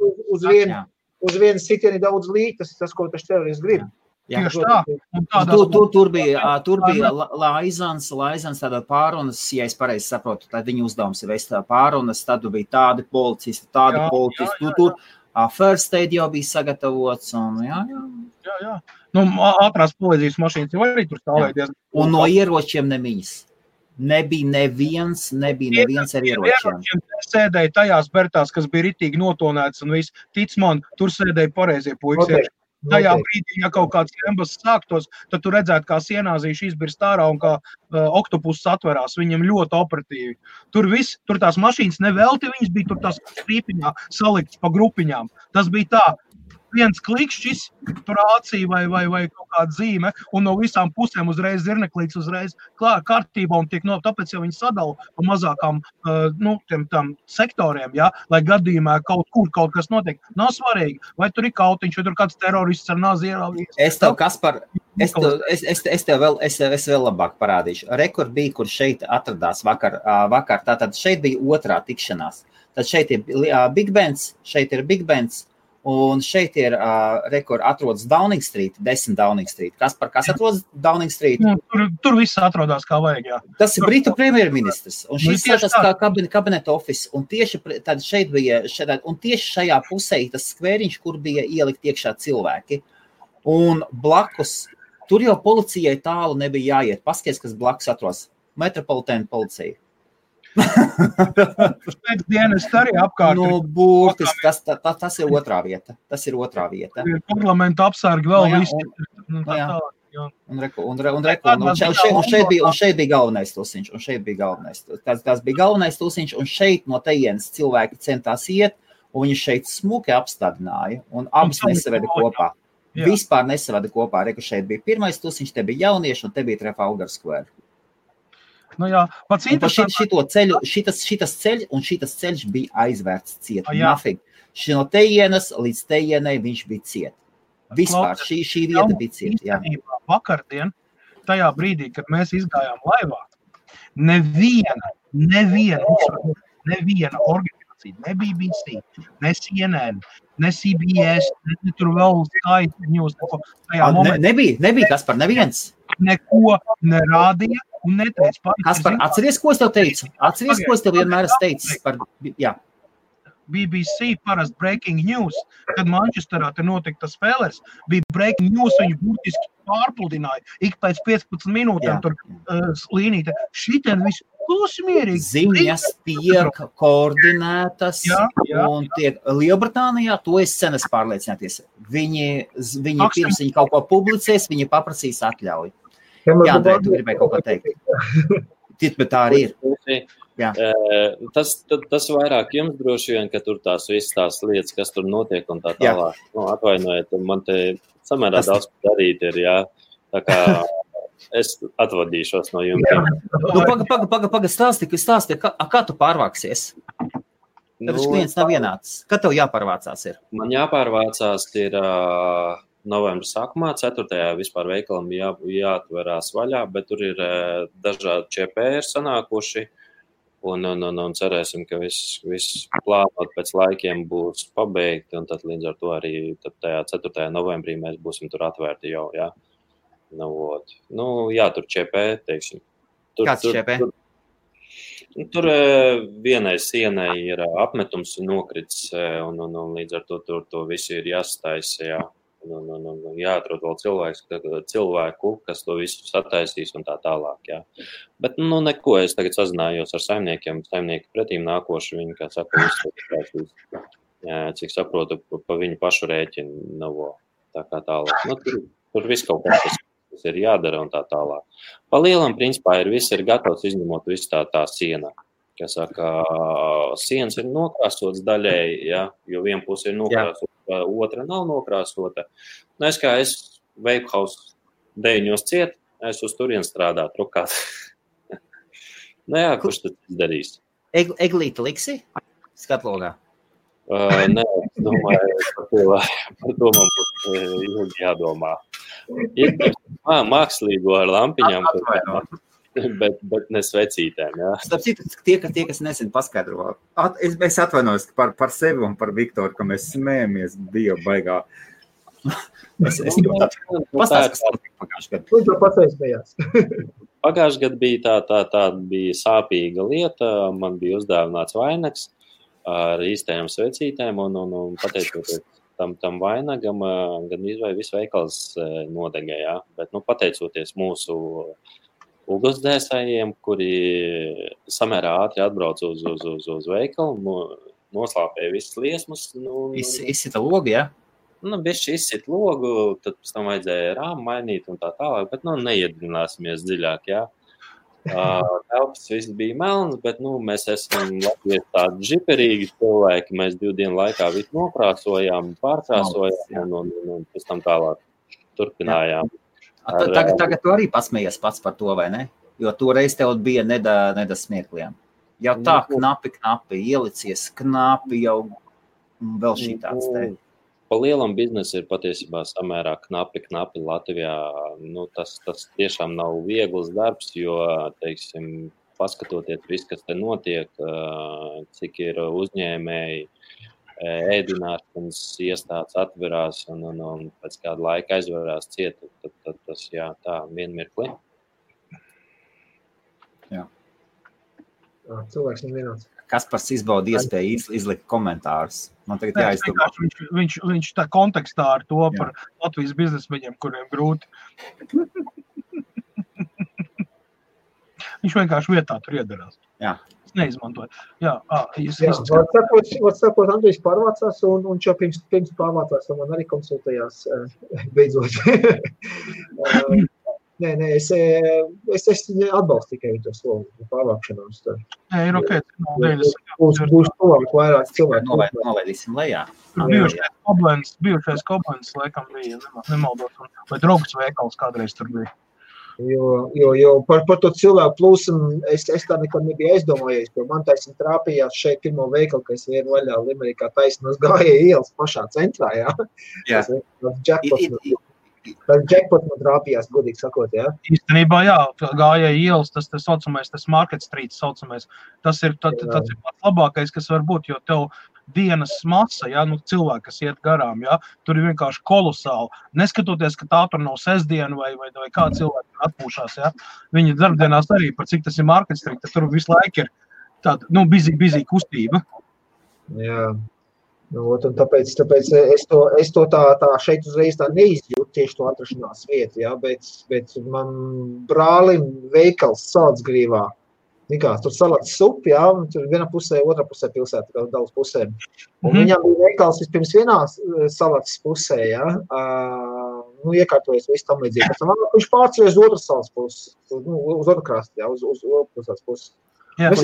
Uz, uz, vien, Jā. uz vienas sitieni daudz līt, tas ir tas, ko tas terorists grib. Jā. tieši tā. Un tādās Tur, tur, tur bija, tur bija La- Laizans, Laizans tāda pārunas, ja es pareizi saprotu, tad viņa uzdevums ir vest pārunas, tad bija tādi policisti, tādi Jā, policisti, jā, jā, tur, tur ā, first aid jau bija sagatavots, un, jā, jā. Jā, jā. Nu, ātrās palīdzības mašīnas jau arī tur stāvēties. un no ieročiem nemiņas. Nebija neviens, nebija neviens ar ieročiem. Sēdēja tajās bertās, kas bija ritīgi notonēts, un viss, tic man, tur sēdēja pareizie puikas. Noteikti, Tajā brīdī, ja kaut kāds embas sāktos, tad tu redzētu, kā sienāzīši izbirst ārā un kā uh, oktopus atverās. Viņam ļoti operatīvi. Tur viss, tur tās mašīnas nevelti, viņas bija tur tās strīpiņā saliktas pa grupiņām. Tas bija tā. Viens klikšķis, tur acī vai, vai, vai kaut kāda zīme, un no visām pusēm uzreiz ir neklīts, uzreiz klāra kārtībā, un tiek no, tāpēc jau viņi sadala pa mazākām uh, nu, tiem, tam sektoriem, ja, lai gadījumā kaut kur kaut kas notiek. Nav svarīgi, vai tur ir kautiņš, vai tur kāds terorists ar nāzi ieraudzījis. Es tev, kas par, es tev, es, es, es tev vēl, es, es vēl labāk parādīšu. Rekord bija, kur šeit atradās vakar, vakar. Tātad šeit bija otrā tikšanās. Tad šeit ir Big Bands, šeit ir Big Bands. Un šeit ir uh, rekords, atrodas Downing Street, 10 Downing Street. Kas par kas atrodas Downing Street? Nu, tur, tur viss atrodas kā vajag. Jā. Tas ir Britu premjerministrs. Un Nu, šis ir tas kā kabine- kabineta office. Un tieši tad šeit bija, šeit, un tieši šajā pusē tas skvēriņš, kur bija ielikt iekšā cilvēki. Un blakus, tur jau policijai tālu nebija jāiet. Paskaties, kas blakus atrodas. Metropolitēna policija. Pēc dienas arī apkārt Nu, nu, burtiski, tas, ta, ta, tas ir otrā vieta. Tas ir otrā vieta. ir parlamenta apsargi vēl Nu, jā, visi. un- Nu, tā jā. Un, reku, un, un, reku, un, šeit, un, šeit, bija, un šeit bija galvenais tusiņš. Bija galvenais. Tas, tas bija galvenais tusiņš, un šeit no tejienes cilvēki centās iet. Un viņi šeit smuki apstādināja, un abas nesaveda kopā. Jā. Vispār nesavada kopā. Reku šeit bija pirmais tusiņš, te bija jaunieši, un te bija Trafalgar Square. Nu jā, pats pa šit, šito ceļu, šitas, šitas ceļš, un šitas ceļš bija aizvērts ciet. Jā. Nothing. Ši no tejienes līdz tejienei viņš bija ciet. Vispār šī, šī vieta bija ciet. Jā. Vakardien, tajā brīdī, kad mēs izgājām laivā, neviena, neviena, neviena organizācija, ne BBC, ne CNN, ne CBS, ne tur vēl A, Ne, nebija, nebija kas par neviens. Neko nerādīja un neteica. "Pāri, Kas par, atceries, ko es tev teicu? Atceries, ko es tev vienmēr esmu teicis par, jā. BBC parasti breaking news, kad Manchesterā te notika tas spēlēs, bija breaking news, viņi burtiski pārpludināja ik pēc 15 minūtēm Jā. tur uh, līnīte. Šitien viss klusmierīgi. Ziņas tiek koordinētas, Jā, jā. un tiek Lielbritānijā, to es esmu pārliecināties. Viņi, viņi pirms viņi kaut ko publicēs, viņi paprasīs atļauju. Jā, tu Andrej, tu gribēji kaut ko teikt? Tit, bet tā arī ir. Jā. Tas, tas, vairāk jums droši vien, ka tur tās visas tās lietas, kas tur notiek un tā Jā. tālāk. Nu, atvainojiet, man te samērā Tas- daudz darīt ir, jā. Tā kā es atvadīšos no jums. Nu, paga, paga, paga, paga stāsti, ka stāsti, kā, kā tu pārvāksies? Tad nu, klients nav vienāds. Kad tev jāpārvācās ir? Man jāpārvācās ir uh, novembra sākumā, 4. vispār veikalam jā, jāatverās vaļā, bet tur ir dažādi ČP ir sanākuši. Un, un, un, un cerēsim, ka viss, viss plānot pēc laikiem būs pabeigti. Un tad līdz ar to arī tajā 4. novembrī mēs būsim tur atvērti jau. Jā, nu, vot. nu, jā tur ČP, teiksim. Tur, Kāds tur, ČP? Tur, Nu, Tur vienai sienai ir apmetums nokritis, un, un, un līdz ar to tur to visu ir jāsataisa. Jā. Un, un, un, un jāatrod vēl cilvēks, cilvēku, kas to visu sataisīs un tā tālāk. Jā. Bet, nu, neko, es tagad sazinājos ar saimniekiem, saimnieki pretīm nākoši, viņi, kā saka. Jā, cik saprotu, pa, viņu pašu rēķinu nav tā kā tālāk. Nu, tur, tur viss kaut kas, kas, kas ir jādara un tā tālāk. Pa lielam, principā, ir viss ir gatavs, izņemot visu tā, tā siena. Kas saka, sienas ir nokrāsotas daļēji, ja, jo viena puse ir nokrāsota, otra nav nokrāsota. Nu, es kā es veikhaus deviņos ciet, es uz turien strādāju, trukāt. nu jā, kurš tad darīs? Eg, eglīti liksi? Skatlogā. Uh, nē, es domāju, par to, par to man būs uh, ilgi jādomā. Ir mā, mākslīgo ar lampiņām, Atvaino. bet, bet ne svecītēm. Jā. Starp citu, tie, ka tie, kas nezina, paskaidro. At, es, es atvainojos par, par sevi un par Viktoru, ka mēs smējamies, bija baigā. Es, es ļoti atvainojos. Nu, tā ir Pastāst, kas notika pagājušajā gadā. Jau bija tā, tā, tā bija sāpīga lieta. Man bija uzdāvināts vainags ar īstajām svecītēm, un, un, un pateicoties tam, tam vainagam, ā, gan izvēle viss veikals ā, nodegēja. Bet, nu, pateicoties mūsu ugunsdzēsējiem, kuri samērā ātri atbrauca uz, uz, uz, uz veikalu, no, noslāpēja visas liesmas. Nu, Iz- Izsita logi, ja? Nu, bija izsit logu, tad pēc tam vajadzēja rāmu mainīt un tā tālāk, bet nu, neiedzināsimies dziļāk. Jā. Uh, Telpas viss bija melns, bet nu, mēs esam Latvijas tādi žiperīgi cilvēki. Mēs divu dienu laikā visu nokrāsojām, pārkrāsojām un, un, un, un pēc tam tālāk turpinājām. A, ta- Tagad, tagad tu arī pasmējies pats par to, vai ne? Jo toreiz tev bija neda, neda smiekliem. Jau tā Nu, knapi, knapi, ielicies knapi jau vēl šī tāds te. Pa lielam biznesam ir patiesībā samērā knapi, knapi Latvijā. Nu, tas, tas tiešām nav viegls darbs, jo, teiksim, paskatoties visu, kas te notiek, ā, cik ir uzņēmēji, ēdināšanas iestādes atverās un, un, un pēc kāda laika aizverās ciet, tad, tad tas, jā, tā, vien mirkli. Cilvēks nav vienots. Kas par izbaudu iespēju iz, izlikt komentārus? Man tagad Nē, jāizdomā. Viņš, viņš, viņš tā kontekstā ar to Jā. par Latvijas biznesmeņiem, kuriem grūti. viņš vienkārši vietā tur iedarās. Jā. Es neizmantoju. Jā, ā, es, Jā, es, sakot, sakot, Andrijs pārvācās, un, un jau pirms, pirms pārvācās, un man arī konsultējās, beidzot. Nē, nē, es, es, es atbalstu tikai to soli pārvākšanos. Nē, ir ok. Būs, būs tuvāk vairāk cilvēku. Novēd, novēdīsim lejā. Bijušais koblens, bijušais koblens, laikam bija, nemaldos, vai draugs veikals kādreiz tur bija. Jo, jo, jo par, par to cilvēku plūsmu es, es tā nekad nebiju aizdomājies. Man taisnība trāpījās šeit pirmo veikalu, kas ir vaļā Limerikā taisnos gāja ielas pašā centrā. Jā. Jā. Tas, Tas jackpots man trāpījās, godīgi sakot. Jā. Īstenībā, jā, gāja ielas, tas tā saucamais, tas market street saucamais. Tas ir, tad, tas ir pats labākais, kas var būt, jo tev dienas masa, ja, nu, cilvēki, kas iet garām. Ja, tur ir vienkārši kolosāli. Neskatoties, ka tā tur nav sestdiena vai, vai, vai kā cilvēki atpūšas. Ja, viņa darbdienās arī, par cik tas ir marketing, tur visu laiku ir tāda nu, bizī, bizī kustība. Jā. Nu, tāpēc, tāpēc es to, es to tā, tā šeit uzreiz tā neizjūtu tieši to atrašanās vietu, ja, bet, bet man brālim veikals Saldzgrīvā Nikās, tur salāts supi, jā, un tur viena pusē, otrā pusē pilsēta, kā daudz pusēm. Un mm viņam bija veikals vispirms vienā eh, salāts pusē, jā, uh, nu, iekārtojas viss tam līdzīgi. Pēc tam viņš pārceļas uz otras salas puses, nu, uz otru krastu, jā, uz, uz otras puses. Jā, Mēs,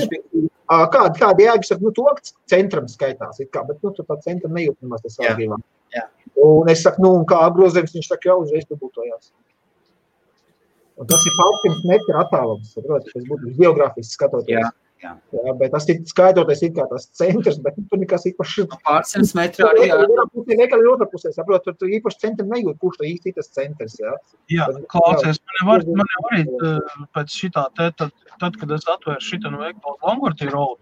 kāda, kāda jēga saka, nu, to centram skaitās, it kā, bet, nu, tur tā centra nejūt nemaz tas sākījumā. Un es saku, nu, un kā apgrozījums, viņš saka, jau uzreiz dubultojās. Un tas ir pārsteigts metru attālums. Protams, tas būtu geogrāfiski skatoties. Jā. Jā. jā, bet tas ir skaidroties, kā tas centrs, bet tur nekas īpaši. Nu, pārsimts metri arī. Jā, vienā pusē, ir otrā pusē. Saprot, tur, tur īpaši centri nejūt, kurš tur īsti tas centrs. Jā, jā klausies, man var, man var arī pēc šitā, te, tad, tad, kad es atvēru šitā no veikalu Langortī road,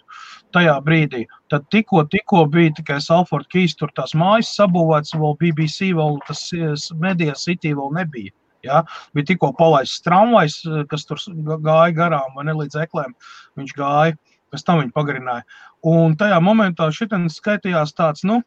tajā brīdī, tad tikko, tikko bija tikai Salford Keys, tur tās mājas sabūvēts, vēl BBC, vēl tas Media City vēl nebija. Ja? Bija tikko palaists tramvajs, eh, kas tur gāja garām, vai ne līdz eklēm. Viņš gāja, pēc tam viņa pagarināja. Un tajā momentā šitien skaitījās tāds, nu,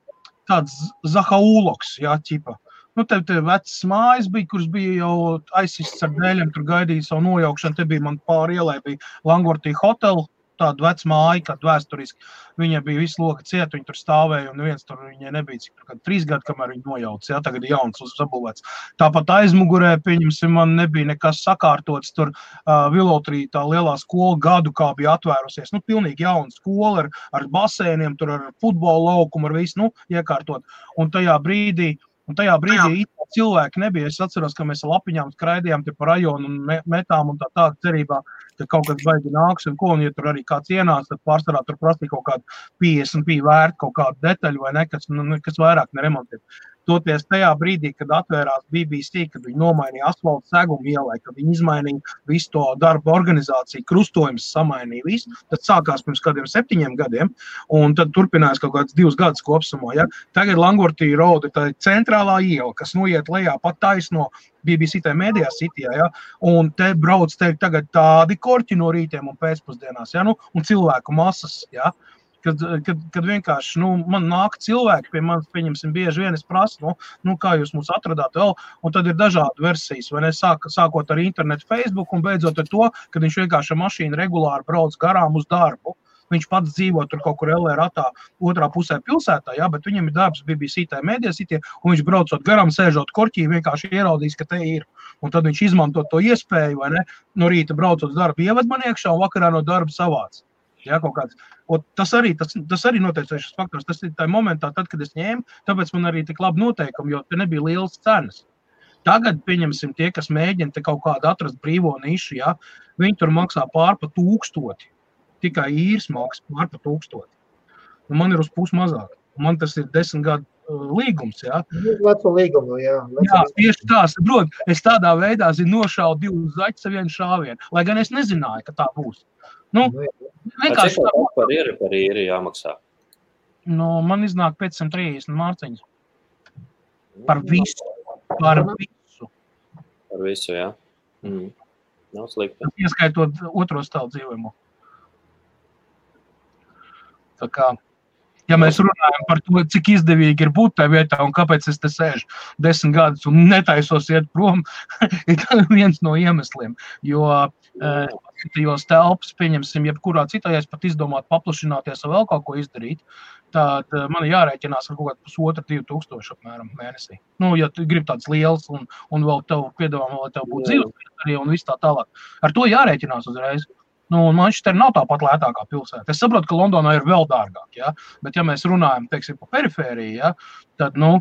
tāds zahauloks, jā, ķipa. Nu, te bija vecas mājas, bija, kuras bija jau aizsists ar dēļiem, tur gaidīja savu nojaukšanu. Te bija man pāri ielai, bija Langortī hotels, tādu vecu māju, kāda vēsturiski. Viņa bija visu loku cieta, viņa tur stāvēja, un viens tur viņai nebija cik tur, trīs gadi, kamēr viņa nojauca. Jā, tagad ir jauns uzbūvēts. Tāpat aizmugurē, pieņemsim, man nebija nekas sakārtots. Tur uh, Vilotrī tā lielā skola gadu kā bija atvērusies. Nu, pilnīgi jauna skola ar, ar basēniem, tur ar futbola laukumu, ar visu, nu, iekārtot. Un tajā brīdī Un tajā brīdī cilvēki nebija. Es atceros, ka mēs ar lapiņām skraidījām pa rajonu un metām un tā tādu cerībā, ka kaut kas baigi nāks, un ko, un ja tur arī kāds ienāca, tad pārsvarā tur prasīja kaut kādu 50 pī vērtu kaut kādu detaļu vai nekas, nu, nekas vairāk neremontēt. Toties tajā brīdī, kad atvērās BBC, kad viņi nomainīja asfalta segumu ielai, kad viņi izmainīja visu to darbu organizāciju, krustojums samainīja visu, tad sākās pirms kādiem septiņiem gadiem, un tad turpinājās kaut kāds divus gadus kopsumā. Ja? Tagad Langortī roda tā centrālā iela, kas noiet lejā pat taisno BBC mēdījā sitijā, ja? un te brauc te tagad tādi korķi no rītiem un pēcpusdienās, ja? nu, un cilvēku masas. Ja? Kad, kad, kad vienkārši nu, man nāk cilvēki pie manis, pieņemsim, bieži vien es prasu, nu, nu, kā jūs mūs atradāt vēl, un tad ir dažādi versijas, vai ne, sāk, sākot ar internetu, Facebook, un beidzot ar to, kad viņš vienkārši ar mašīnu regulāri brauc garām uz darbu. Viņš pats dzīvo tur kaut kur LRT, otrā pusē pilsētā, jā, bet viņam ir darbs BBC, tā mēdījās, un viņš braucot garām, sēžot korķī, vienkārši ieraudzīs, ka te ir. Un tad viņš izmanto to iespēju, vai ne? No rīta braucot uz darbu, ieved man iekšā, un vakarā no darba savāc. Ja, kāds, tas arī, tas, tas arī noteicošs faktors. Tas ir tajā momentā, tad, kad es ņēmu, tāpēc man arī tik labi noteikumi, jo tur nebija liels cenas. Tagad, pieņemsim, tie, kas mēģina kaut kādu atrast brīvo nišu, ja, viņi tur maksā pārpa tūkstoti. Tikai īres maksā pārpa tūkstoti. Nu, man ir uz pusi mazāk. Man tas ir desmit gadu uh, līgums. Ja. Veco līgumu, jā. Veco jā, tieši tā, saprot. Es tādā veidā zinu nošaut divus zaķus ar vienu šāvienu, lai gan es nezināju, ka tā būs. Nu, vienkārši tā. Par īri, par īri jāmaksā. Nu, man iznāk 530 mārciņas. Par visu. Par visu. Par visu, jā. Mm. Nav slikti. Ieskaitot otro stāvu dzīvojumu. Tā kā Ja mēs runājam par to, cik izdevīgi ir būt tajā vietā un kāpēc es te sēžu desmit gadus un netaisos iet prom, ir viens no iemesliem. Jo uh, izskatījos telpas, pieņemsim, jebkurā citā, ja es pat izdomātu paplašināties vai vēl kaut ko izdarīt, tad uh, man jārēķinās ar kaut kādu pusotru, divu tūkstošu apmēram mēnesī. Nu, ja tu gribi tāds liels un, un vēl tev piedāvā, lai tev būtu dzīves arī un viss tā tālāk. Ar to jārēķinās uzreiz. Nu, Manchester nav tāpat lētākā pilsēta. Es saprotu, ka Londonā ir vēl dārgāk, ja? bet, ja mēs runājam teiksim, par perifēriju, ja? tad nu,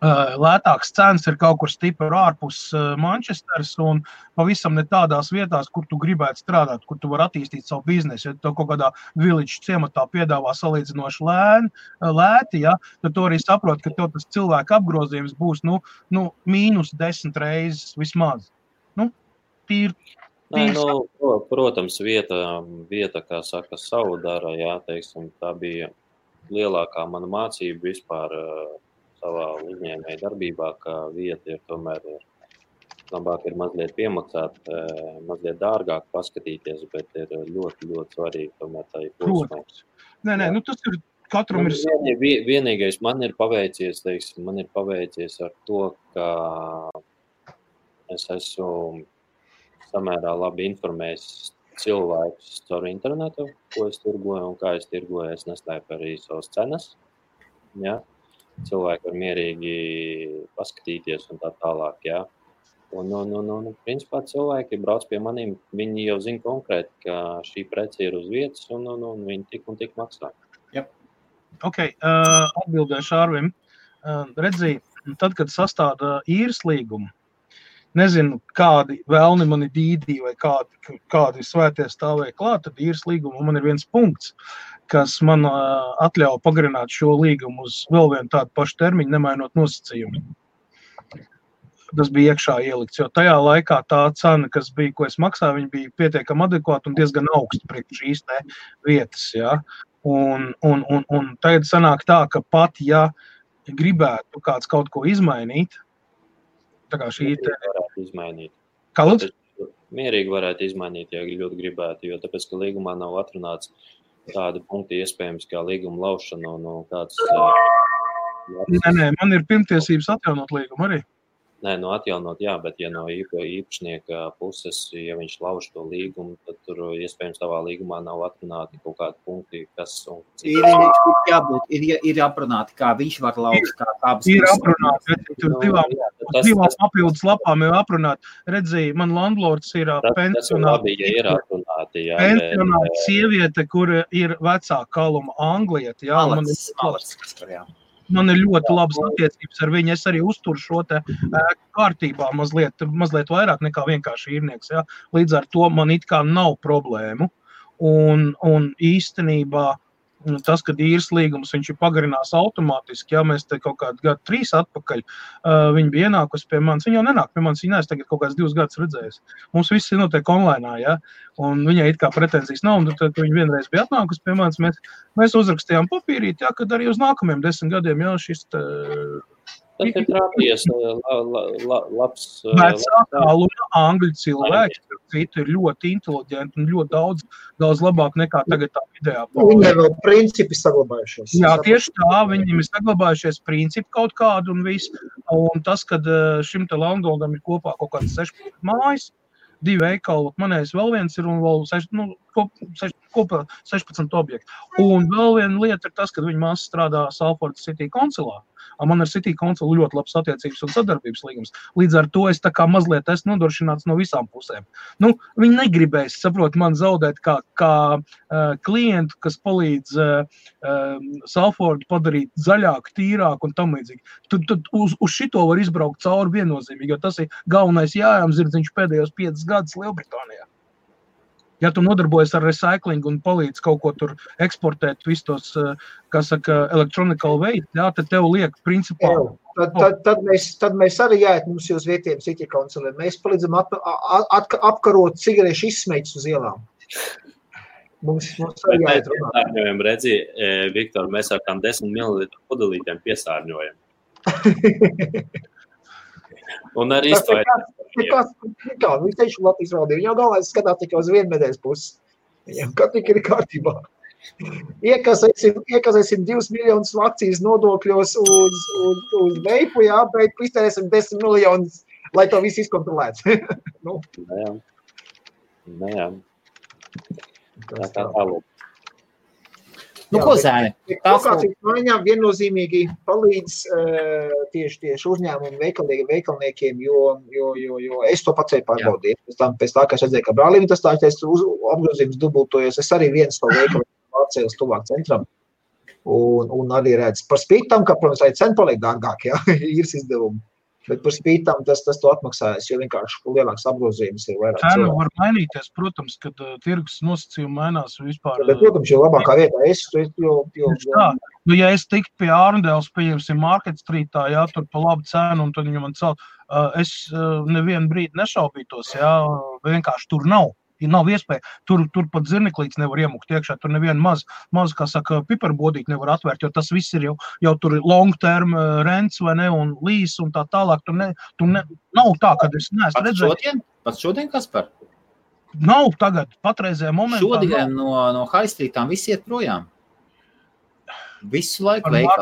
lētāks cenas ir kaut kur stipri ārpus Manchesteras un pavisam ne tādās vietās, kur tu gribētu strādāt, kur tu vari attīstīt savu biznesu. Ja tu kaut kādā village ciematā piedāvā salīdzinoši lēni, lēti, ja, tad tu arī saproti, ka tev tas cilvēku apgrozījums būs nu, nu, mīnus desmit reizes vismaz. Nu, tīri Nē, nu, protams, vieta, vieta, kā saka, savu dara. Jā, teiksim, tā bija lielākā mana mācība vispār savā uzņēmēja darbībā, ka vieta ir tomēr ir, labāk ir mazliet piemaksāt, mazliet dārgāk paskatīties, bet ir ļoti, ļoti svarīgi tomēr tā ir plūsmai. Nē, nē, nu tas ir katram ir savs. Vienīgais man ir paveicies, teiksim, man ir paveicies ar to, ka es esmu samērā labi informējis cilvēkus caur internetu, ko es tirgoju un kā es tirgoju. Es neslēpu arī savas cenas. Ja? Cilvēki var mierīgi paskatīties un tā tālāk. Ja? Un, un, un, un, principā cilvēki brauc pie maniem. Viņi jau zina konkrēti, ka šī prece ir uz vietas, un, un, un viņi tik un tik maksā. Yep. Okay, uh, atbildēšu Arvim. Uh, redzī, tad, kad sastāda īres līgumu, nezinu, kādi vēlni man ir dīdī vai kādi, kādi svētie stāvēja klāt, tad īres līguma man ir viens punkts, kas man uh, atļauj pagarināt šo līgumu uz vēl vienu tādu pašu termiņu, nemainot nosacījumus. Tas bija iekšā ielikts, jo tajā laikā tā cena, kas bija, ko es maksāju, bija pietiekami adekvāta un diezgan augsta priekš šīs vietas. Ja? Un, un, un, un tagad sanāk tā, ka pat ja gribētu kāds kaut ko izmainīt, Tā kā šī. Varētu izmainīt. Lūdzu? Mierīgi varētu izmainīt, ja ļoti gribētu, jo tāpēc, ka līgumā nav atrunāts tādi punkti iespējams kā līguma laušana un kāds. Nē, nē, man ir pirmtiesības atjaunot līgumu arī. Nē, no atjaunot, jā, bet ja no īpašnieka puses, ja viņš lauž to līgumu, tad tur iespējams tavā līgumā nav atrunāti kaut kādi punkti, kas. Un... Ir, jābūt, ir, ir aprunāti, kā viņš var lauzt, kā abas ir aprunāti. Tur divām, jā, tas, divām tas, papildus lapām ir aprunāti. Redzēji, man landlords ir pensionāti. Ja ir aprunāti, jā. Pensionāti bet, sieviete, kur ir vecā kaluma anglieta, jā. Malacis, man ir, malacis, jā man ir ļoti labas attiecības ar viņu. Es arī uzturu šo kārtībā mazliet, mazliet vairāk nekā vienkārši īrnieks. Ja? Līdz ar to man it kā nav problēmu. Un, un īstenībā Nu, tas, ka īres līgums viņš ir pagarinās automātiski, ja mēs te kaut kādu gadu, trīs atpakaļ, uh, viņi bija ienākusi pie manis. Viņa jau nenāk pie manis, viņa neesmu tagad kaut kāds divus gadus redzējis. Mums viss ir notiek online, ja, un viņai it kā pretenzijas nav, un tad viņa vienreiz bija atnākusi pie manis. Mēs, mēs uzrakstījām papīrīt, ja, kad arī uz nākamajiem desmit gadiem jau šis. Tā, Tas ir trāpījies la, la, la, labs. Vecākā luna angļu cilvēks, citu ir ļoti inteliģenti un ļoti daudz, daudz labāk nekā tagad tā vidējā paudze. Viņiem vēl principi saglabājušies. Jā, tieši tā, viņiem ir saglabājušies principi kaut kādu un viss. Un tas, kad šim te Londonam ir kopā kaut kāds 16 mājas, divi veikali, manējais vēl viens ir un vēl seš, nu, kopā 16 objekti. Un vēl viena lieta ir tas, ka viņa māsa strādā Salfordas City konsulā. Man ar City konsulu ļoti labs attiecības un sadarbības līgums. Līdz ar to es kā mazliet esmu nodrošināts no visām pusēm. Nu, viņi negribēs, saprot, man zaudēt kā, kā uh, klientu, kas palīdz uh, uh, Salfordu padarīt zaļāku, tīrāku un tam līdzīgi. Tad, tad uz, uz šito var izbraukt cauri viennozīmīgi, jo tas ir galvenais jājām-zirdziņš pēdējos piecus gadus Lielbritānijā ja tu nodarbojies ar recycling un palīdz kaut ko tur eksportēt, visus tos, kā saka, elektronikālu veidu, jā, tad tev liek, principā. Jā, tad, tad, tad, mēs, tad mēs arī jāiet mums uz vietiem citi konsuliem. Mēs palīdzam ap, ap, apkarot cigarešu izsmeļus uz ielām. Mums, mums arī jāiet. Piesārņojam, redzi, Viktor, mēs ar tām 10 mililitru pudelītēm piesārņojam. Un arī izturēt. Viņš teica, Latvijas valdība. Viņam galvenais skatās tikai uz vienu medaļas pusi. Viņam kā tik ir kārtībā. Iekasēsim, iekasēsim divus miljonus akcijas nodokļos uz, uz, uz veipu, jā, bet iztērēsim desmit miljonus, lai to visu izkontrolētu. nu. Nē, jā. Nē, jā. Tā kā tālāk. Nu, Jā, ko zēni? Tās Lokācijas maiņām viennozīmīgi palīdz uh, tieši, tieši uzņēmumu veikalniekiem, veikalniekiem jo, jo, jo, jo es to pats pārbaudīju. Pēc, tam, pēc tā, kā es redzēju, ka brālim tas tā, es uz, apgrozījums dubultojas, es arī viens to veikalu pārcēlu tuvāk centram. Un, un arī redzu par spīti tam, ka, protams, arī cena paliek dārgāk, ja īres izdevumi. Bet par spīti tam tas, tas atmaksājas, jo vienkārši lielāks apgrozījums ir vairāk. Cena var mainīties, protams, kad uh, tirgus nosacījumi mainās vispār. Bet, uh, protams, jo labākā vietā es to tā. Nu, ja es tiktu pie Ārndēlas, pieņemsim, market streetā, jā, tur pa labu cenu, un tad viņi man cel, uh, es uh, nevienu brīdi nešaubītos, jā, vienkārši tur nav. Nav iespēja, tur, tur pat zirneklīts nevar iemukt iekšā, tur nevienu maz, maz kā saka, piperbodīt nevar atvērt, jo tas viss ir jau, jau tur long term uh, rents vai ne, un līs un tā tālāk, tur, ne, tur ne, nav tā, kad es neesmu redzējis. šodien, pat šodien kas par? Nav tagad, patreizējā momentā. Šodien no, no haistritām viss iet projām. Visu laiku nevis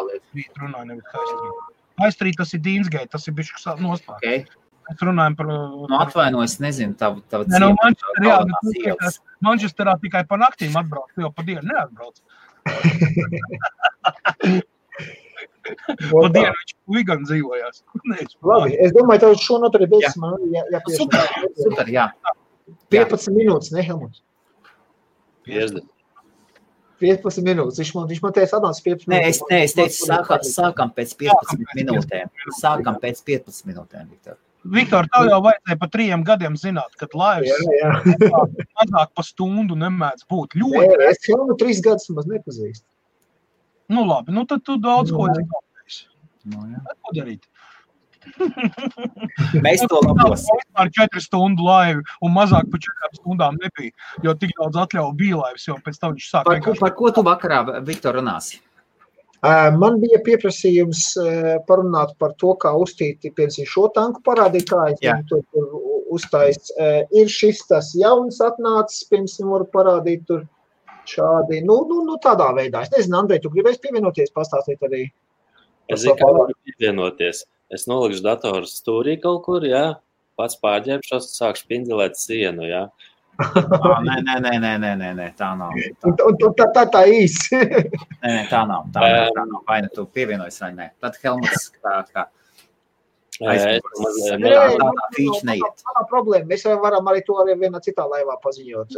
High Street. High tas ir Dīnsgate, tas ir bišķi nostāj. Okay. Mēs runājam par... Nu, atvainojos, nezinu, tavu, tavu Nē, nu, Manchester, jā, bet ielas. Manchesterā tikai pa naktīm atbrauc, jau pa dienu neatbrauc. Pa dienu viņš vigan dzīvojās. Labi, es domāju, tev šo notu arī beigas. Man jā, jā, Super, super, jā. 15 minūtes, ne Helmuts. 50. 15 minūtes. Viņš man, viņš man teica, atnāc 15 Nē, es, minūtes. nē, es teicu, sākam, sākam pēc 15 minūtēm. Sākam pēc 15 minūtēm, Viktor. Viktor, tev jau vajadzēja pa trījiem gadiem zināt, kad Jā, jā. mazāk pa stundu nemēdz būt ļoti. es Helmu trīs gadus maz nepazīstu. Nu labi, nu tad tu daudz ko Nu, esi padarījis. Nu, jā. Ko darīt? Mēs to labosim. Ar 4 stundu laivu un mazāk par 4 stundām nebija. Jo tik daudz atļauju bija laivas, jo pēc tam viņš sāk Par, ko- vienkārši par ko tu vakarā, Viktor, runāsi? Man bija pieprasījums parunāt par to, kā uztīti piemēram šo tanku parādīt, kā es Jā. viņu tur, tur uztais. Ā, Ir šis tas jauns atnācis, piemēram, varu parādīt tur šādi, nu, nu, nu tādā veidā. Es nezinu, Andrej, tu gribēsi pievienoties, pastāstīt arī. Es zinu, kā varu pievienoties. Es nolikšu datoru stūrī kaut kur, jā, pats pārģērbšos, sākšu pinzelēt sienu, jā. Ā, Nē, nē, nē, nē, nē, nē, nē, tā nav. Un, un, un tā, tā, tā īsi. Nē, nē, tā nav. Tā nav, tā nav. Vai nu tu pievienojies vai nē. Tad Helmuts kā, kā tā tā. Tā problēma. Mēs varam arī to arī vienā citā laivā paziņot.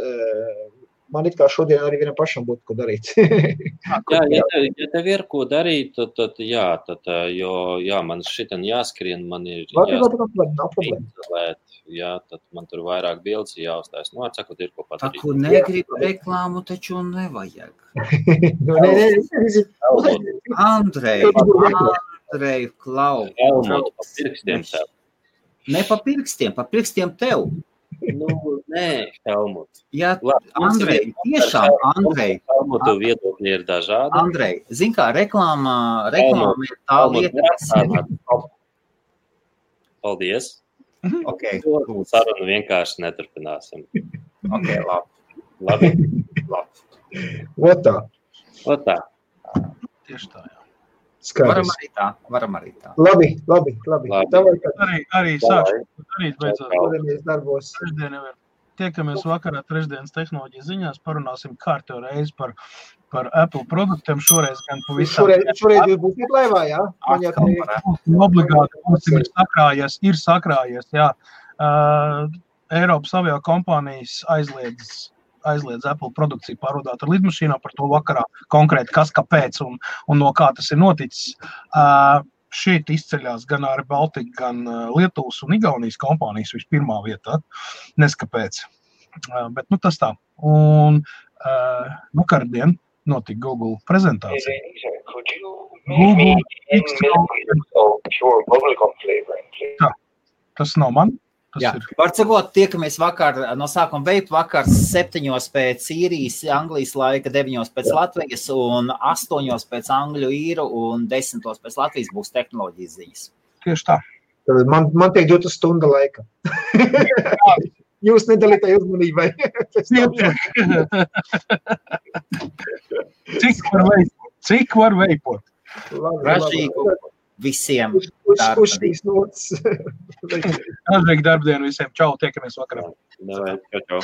Man it kā šodien arī vienam pašam būtu ko darīt. Jā, ja tev, ja tev ir ko darīt, tad, tad jā, tad, jo, jā, man šitam jāskrien, man ir Labi, labi, jā, tad man tur vairāk bildes jāuztais. Nu, atsakot, ir ko Tā, padarīt. kur negribu reklāmu, taču nevajag. Nu, nē, nē, nē, nē, Andrej, Andrej, Klau. Helmut, pa pirkstiem tev. Ne pa pirkstiem, pa pirkstiem tev. Nu, nē, Helmut. Jā, Labi, Andrej, tiešām, Andrej, Helmutu viedokļi ir dažādi. Andrej, zin kā, reklāmā, reklāma ir tā Helmut, lieta, kas ir. Paldies. Ok, To sarunu vienkārši neturpināsim. ok, labi, Labi, labi. Otā. o tā. tieši tā. Jā. Varam Skaidrs. arī tā, varam arī tā. Labi, labi, labi. Labi. Davai, tad Arī, arī sākšu darīt beidzot. Dodamies darbos. Trešdien jau ir. Tiekamies vakarā trešdienas tehnoloģijas ziņās, parunāsim kārtējo reizi par, par Apple produktiem. Šoreiz gan pavisam Šoreiz, šoreiz jūs būsiet laivā, jā? Man jau par obligāti mums ir sakrājies, ir sakrājies. Jā. Uh, Eiropas avio kompānijas aizliedz, aizliedz Apple produkciju pārvadāt ar lidmašīnām par to vakarā konkrēti, kas, kāpēc un, un no kā tas ir noticis. Uh, Šeit izceļas gan arī Baltika, gan Lietuvas un Igaunijas kompānijas vispirmā vietā. Neskapēc. Bet nu, tas tā. Un uh, vakardien notika Google prezentācija. Google Tas nav man. Tas Jā, var sakot, tiekamies vakar, no sākuma veidu vakar septiņos pēc īrijas, Anglijas laika, deviņos pēc Latvijas un astoņos pēc Angļu īru un desmitos pēc Latvijas būs tehnoloģijas ziņas. tieši tā. Tad Man, man tiek dota stunda laika. Jūs nedalītai uzmanībai. Cik var veipot? Cik var veipot? Ražīgu visiem. Uz, šīs nots. Atveik darbdienu visiem. Čau, tiekamies vakarā. Čau, čau.